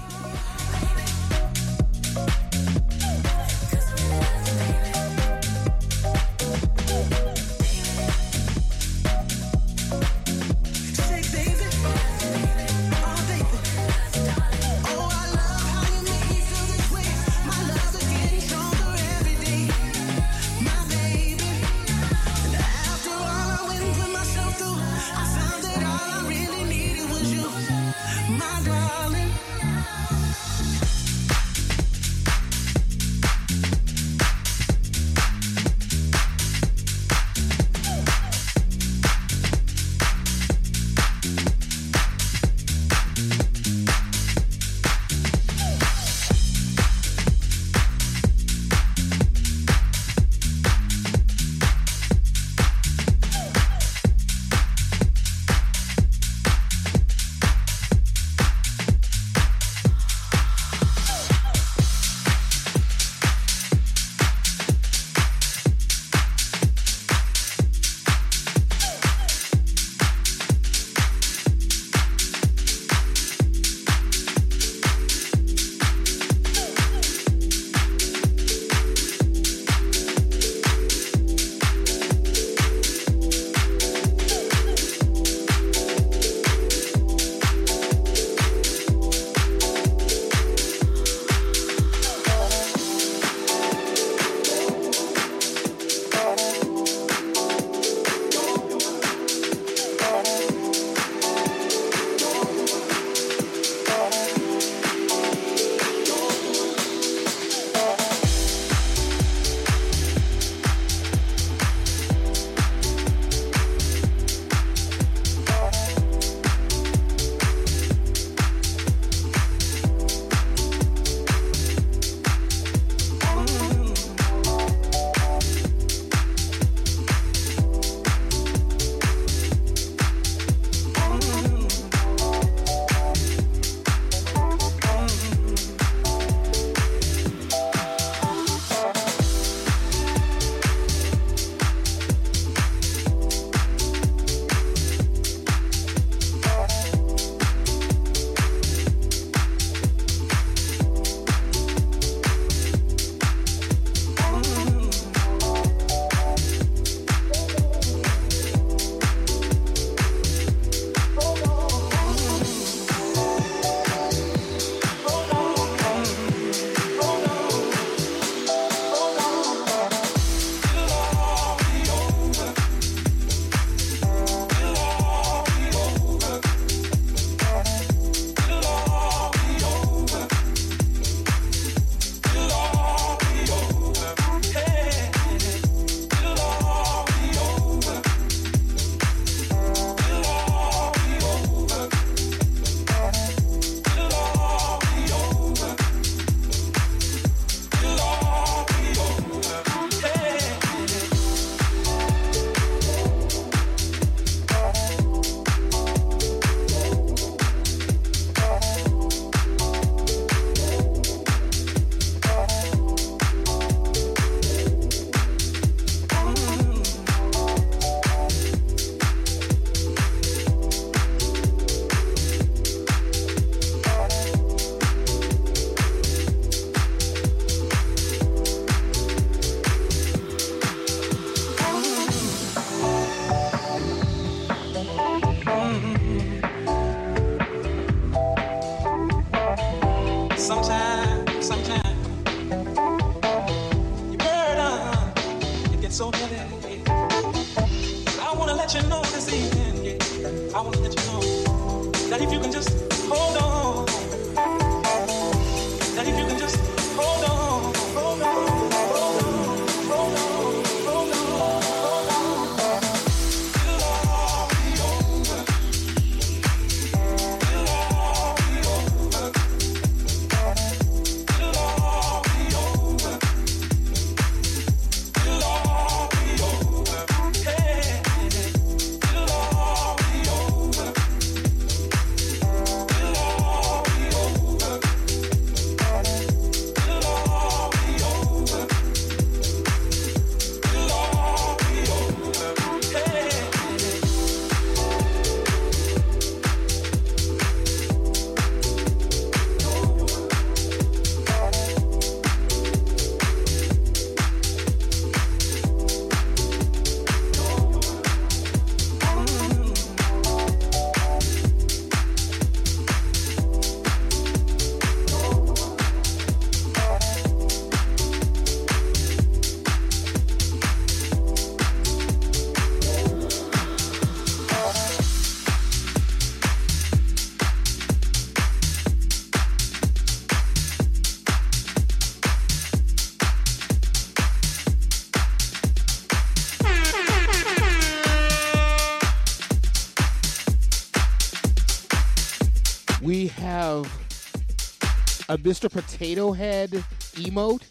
A Mr. Potato Head emote.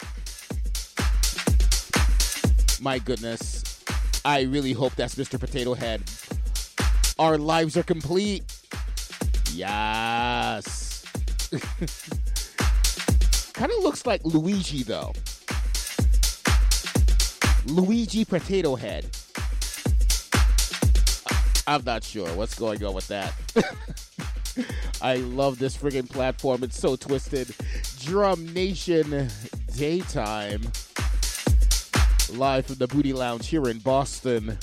My goodness. I really hope that's Mr. Potato Head. Our lives are complete. Yes. kind of looks like Luigi, though. Luigi Potato Head. I'm not sure what's going on with that. I love this friggin' platform. It's so twisted. Drum Nation Daytime. Live from the Booty Lounge here in Boston.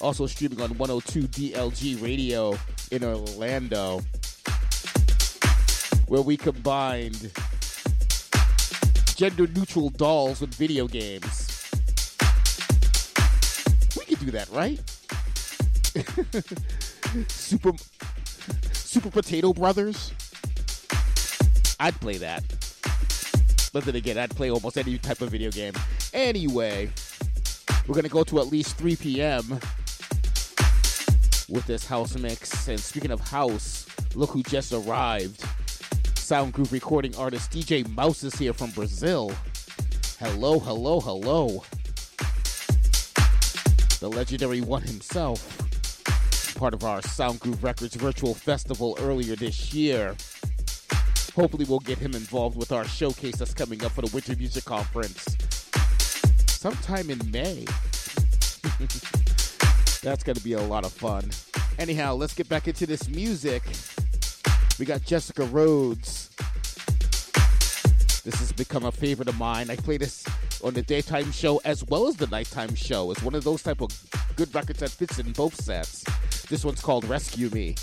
Also streaming on 102 DLG Radio in Orlando. Where we combined gender neutral dolls with video games. We could do that, right? Super Super Potato Brothers. I'd play that. But then again, I'd play almost any type of video game. Anyway, we're gonna go to at least 3 p.m. with this house mix. And speaking of house, look who just arrived. Sound Group recording artist DJ Mouse is here from Brazil. Hello, hello, hello. The legendary one himself part of our Sound Groove Records virtual festival earlier this year. Hopefully, we'll get him involved with our showcase that's coming up for the Winter Music Conference sometime in May. that's going to be a lot of fun. Anyhow, let's get back into this music. We got Jessica Rhodes. This has become a favorite of mine. I play this on the daytime show as well as the nighttime show. It's one of those type of good records that fits in both sets. This one's called Rescue Me.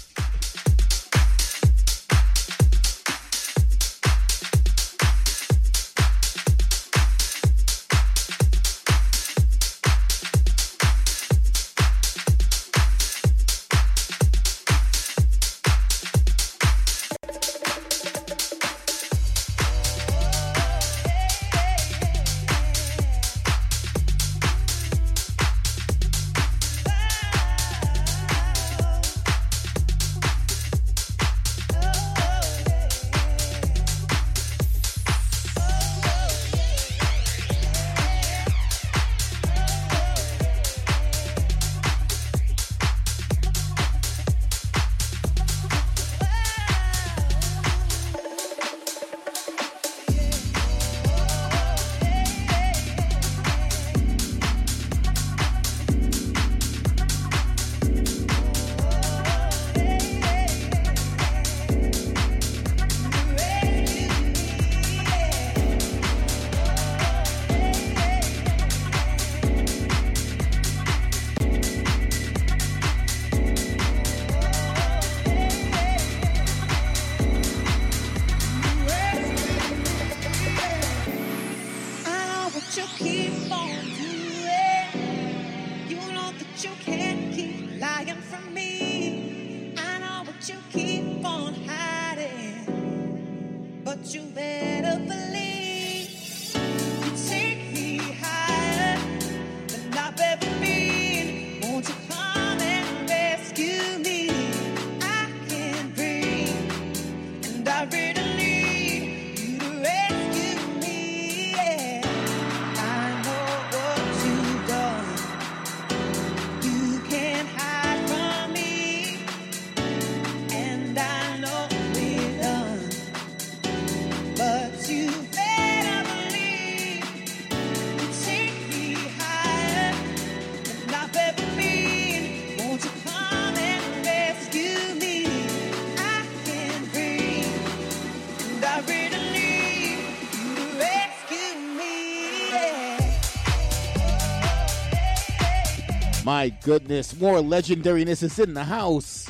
My goodness, more legendariness is in the house.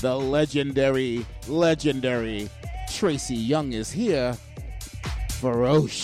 The legendary, legendary Tracy Young is here. Ferosh.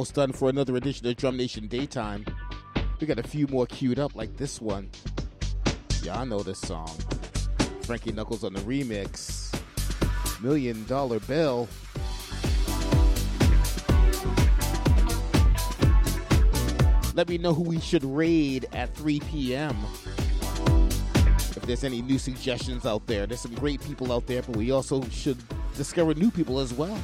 Almost done for another edition of Drum Nation Daytime. We got a few more queued up, like this one. Y'all know this song. Frankie Knuckles on the remix. Million Dollar Bill. Let me know who we should raid at 3 p.m. If there's any new suggestions out there, there's some great people out there, but we also should discover new people as well.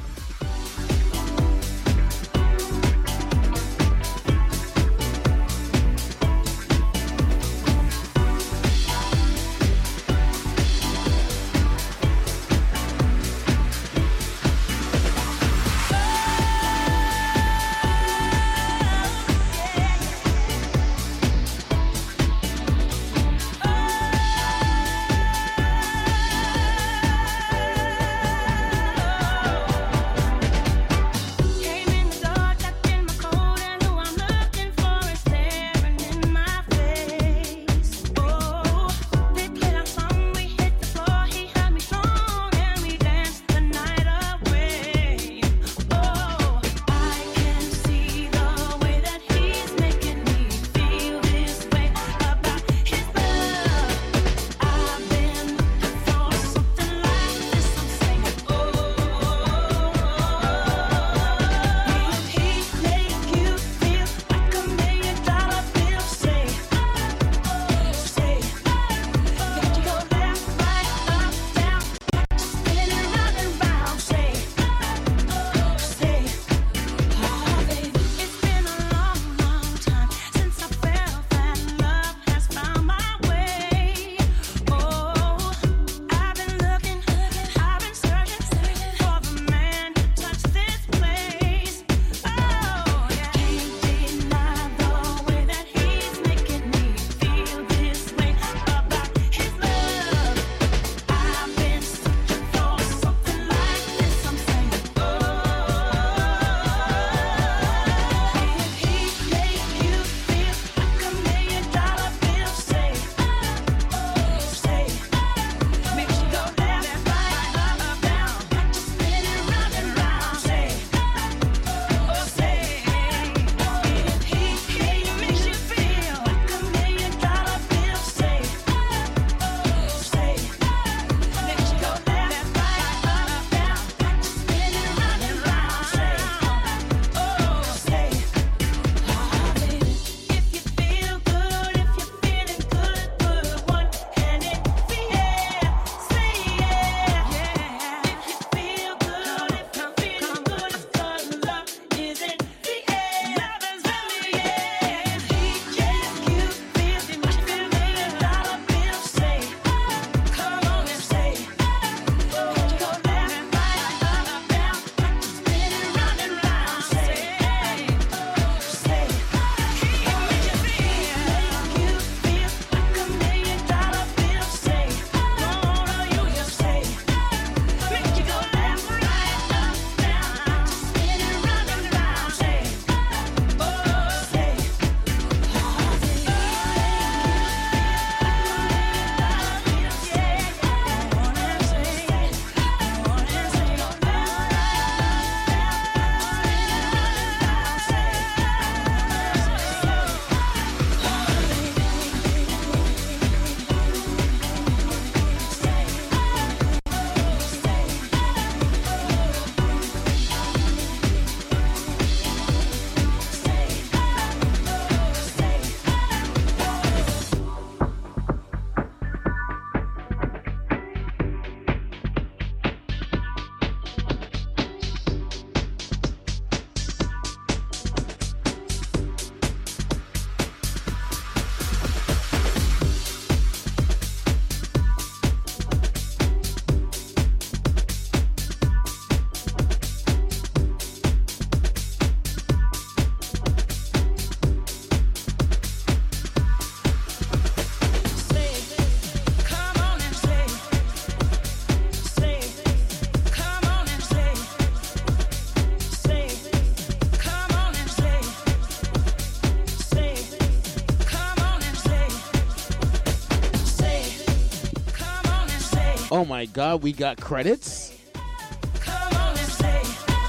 My god, we got credits?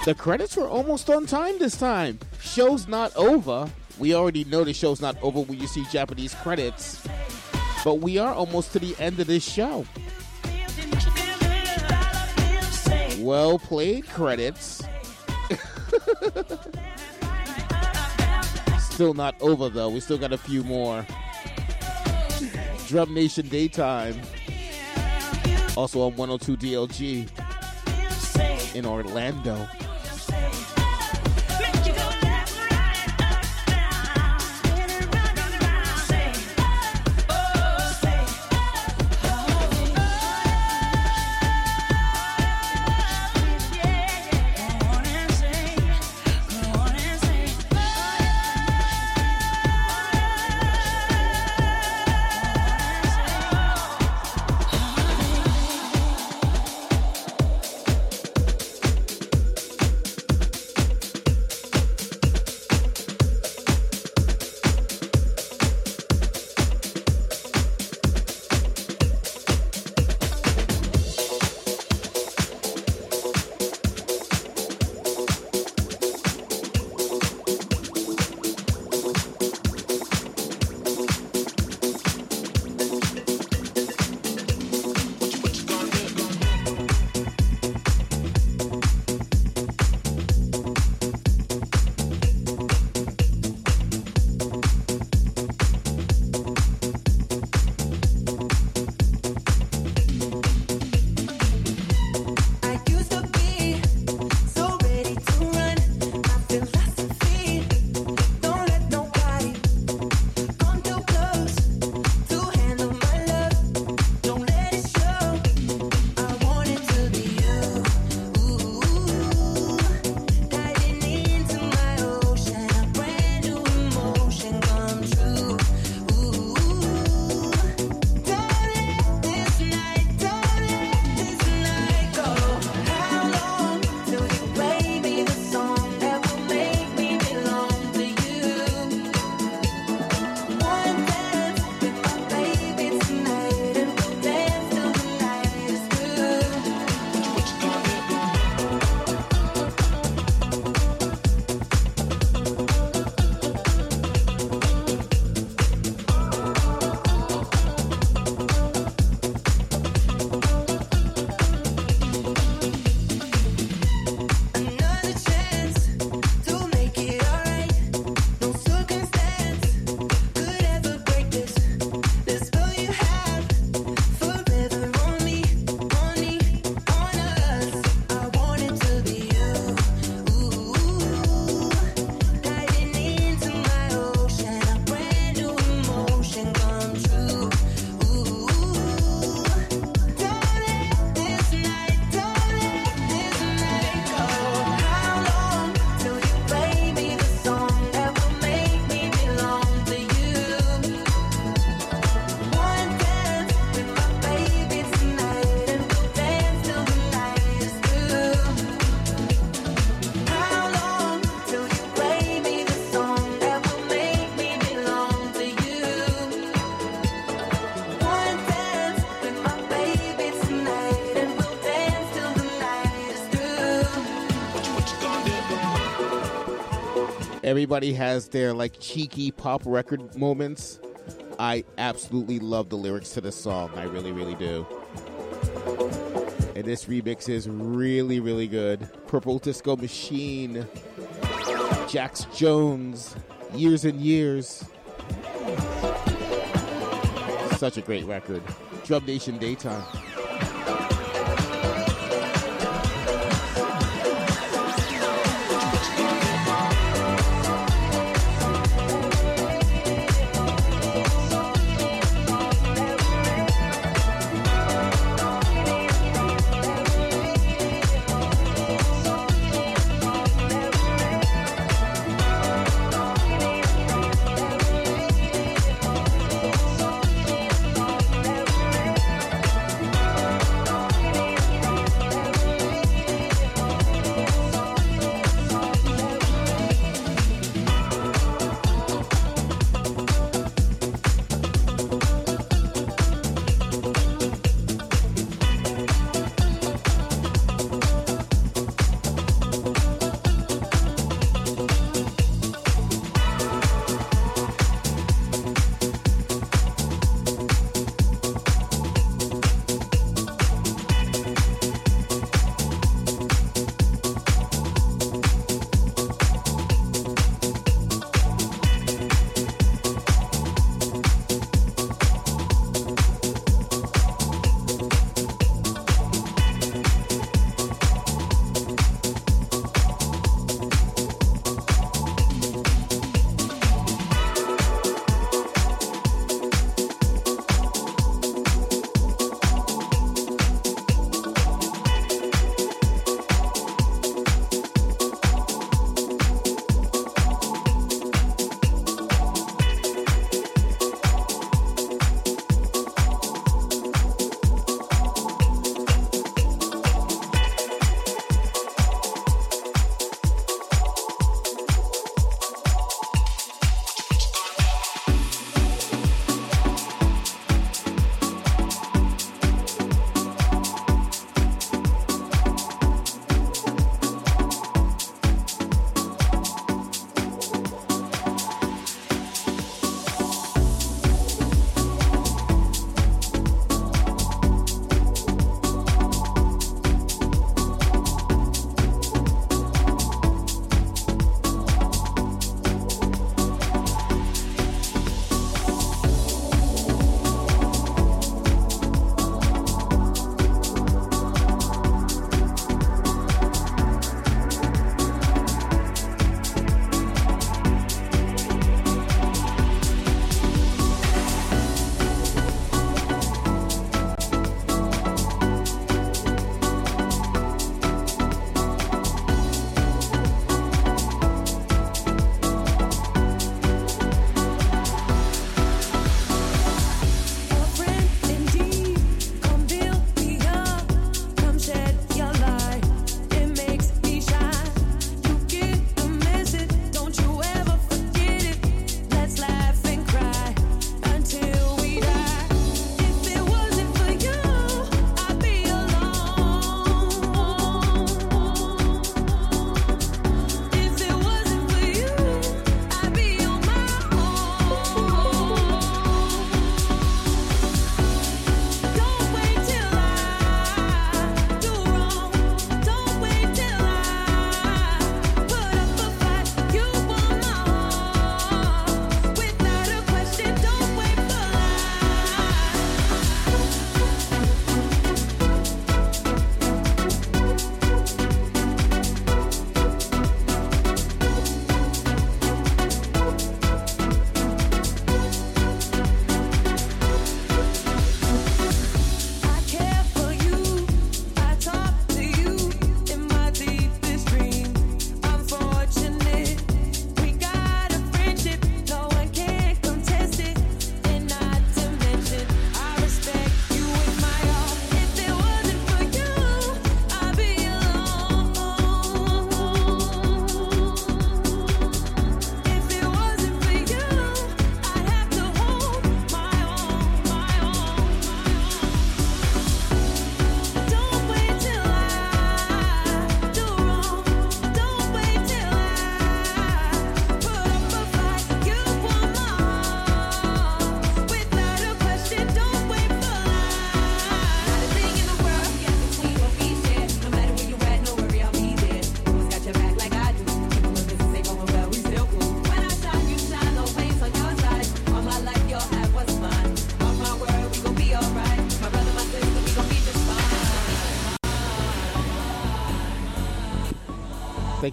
The credits were almost on time this time. Show's not over. We already know the show's not over when you see Japanese credits. But we are almost to the end of this show. Well played, credits. Still not over though. We still got a few more. Drum Nation Daytime. Also on 102 DLG in Orlando. Everybody has their like cheeky pop record moments. I absolutely love the lyrics to the song. I really, really do. And this remix is really, really good. Purple Disco Machine, Jax Jones, Years and Years. Such a great record. Drum Nation Daytime.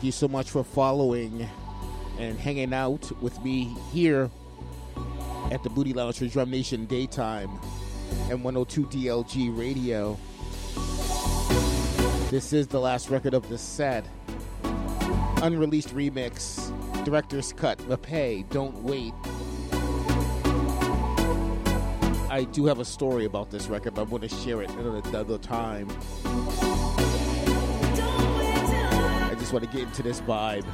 You so much for following and hanging out with me here at the Booty Lounge for Drum Nation Daytime and 102 DLG Radio. This is the last record of the set. Unreleased remix, director's cut, Mapei, Don't Wait. I do have a story about this record, but I'm going to share it another time. Just want to get into this vibe.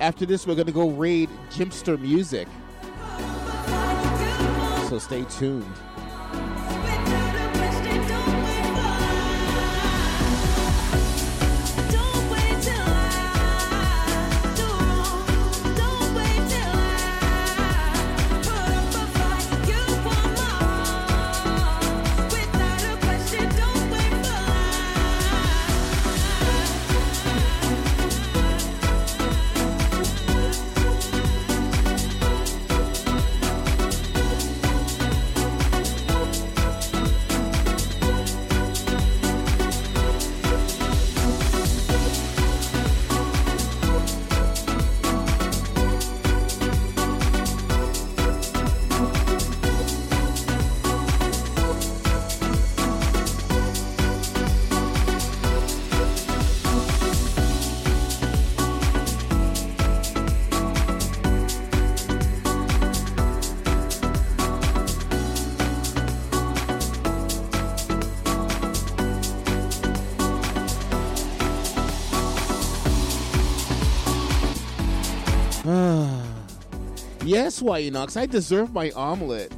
After this, we're going to go raid Jimpster Music. So stay tuned. Yes, White Enox, I deserve my omelet.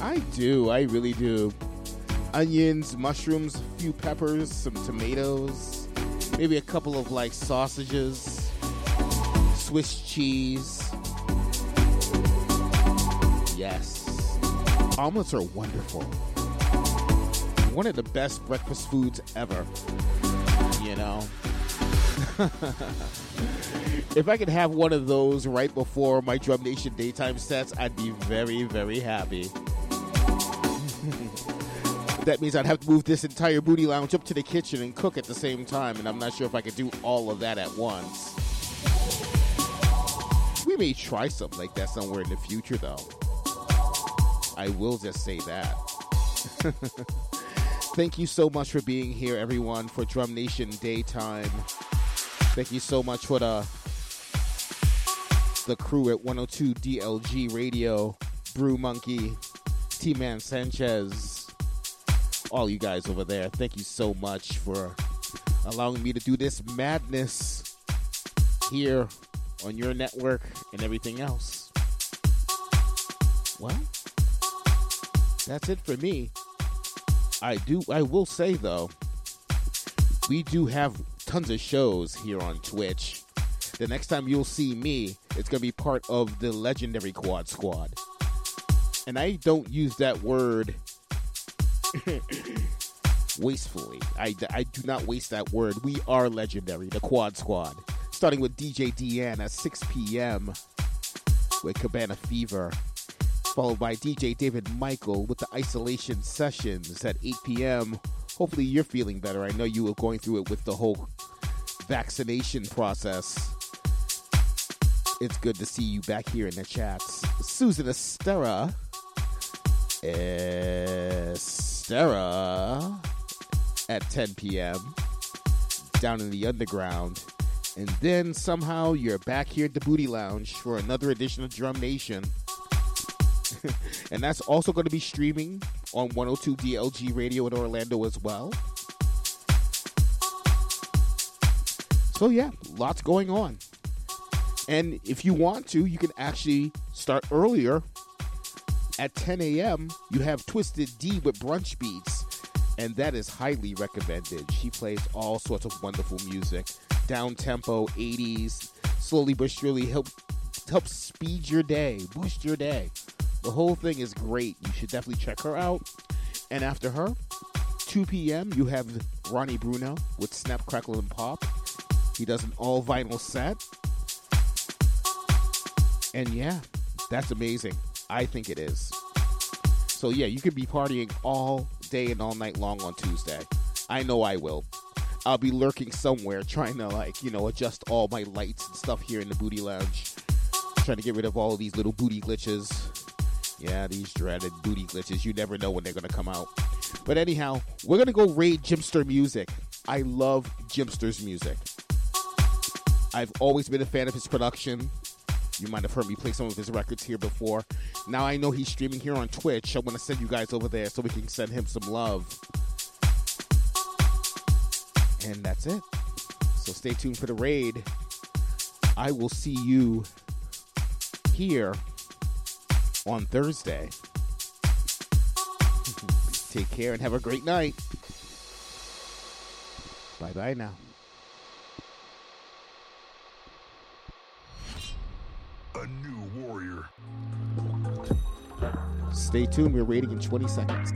I do, I really do. Onions, mushrooms, a few peppers, some tomatoes, maybe a couple of like sausages, Swiss cheese. Yes. Omelets are wonderful. One of the best breakfast foods ever. You know? if I could have one of those right before my Drum Nation daytime sets, I'd be very, very happy. that means I'd have to move this entire booty lounge up to the kitchen and cook at the same time, and I'm not sure if I could do all of that at once. We may try something like that somewhere in the future, though. I will just say that. Thank you so much for being here, everyone, for Drum Nation Daytime. Thank you so much for the the crew at 102 DLG Radio, Brew Monkey, T Man Sanchez, all you guys over there. Thank you so much for allowing me to do this madness here on your network and everything else. Well, that's it for me. I do I will say though, we do have tons of shows here on Twitch. The next time you'll see me, it's going to be part of the legendary Quad Squad. And I don't use that word wastefully. I, I do not waste that word. We are legendary, the Quad Squad. Starting with DJ Deanne at 6 p.m. with Cabana Fever. Followed by DJ David Michael with the Isolation Sessions at 8 p.m. Hopefully you're feeling better. I know you were going through it with the whole vaccination process. It's good to see you back here in the chats. Susan Estera. Estera at 10 p.m. down in the underground. And then somehow you're back here at the Booty Lounge for another edition of Drum Nation. and that's also going to be streaming on 102 DLG Radio in Orlando as well. So, yeah, lots going on. And if you want to, you can actually start earlier. At 10 a.m., you have Twisted D with Brunch Beats, and that is highly recommended. She plays all sorts of wonderful music, down tempo, 80s, slowly but surely help help speed your day, boost your day. The whole thing is great. You should definitely check her out. And after her, 2 p.m., you have Ronnie Bruno with Snap, Crackle, and Pop. He does an all vinyl set. And yeah, that's amazing. I think it is. So yeah, you could be partying all day and all night long on Tuesday. I know I will. I'll be lurking somewhere trying to like you know adjust all my lights and stuff here in the booty lounge, trying to get rid of all of these little booty glitches. Yeah, these dreaded booty glitches. You never know when they're gonna come out. But anyhow, we're gonna go raid Jimpster music. I love Jimpster's music. I've always been a fan of his production. You might have heard me play some of his records here before. Now I know he's streaming here on Twitch. I'm gonna send you guys over there so we can send him some love. And that's it. So stay tuned for the raid. I will see you here on Thursday. Take care and have a great night. Bye bye now. Stay tuned. We're rating in 20 seconds.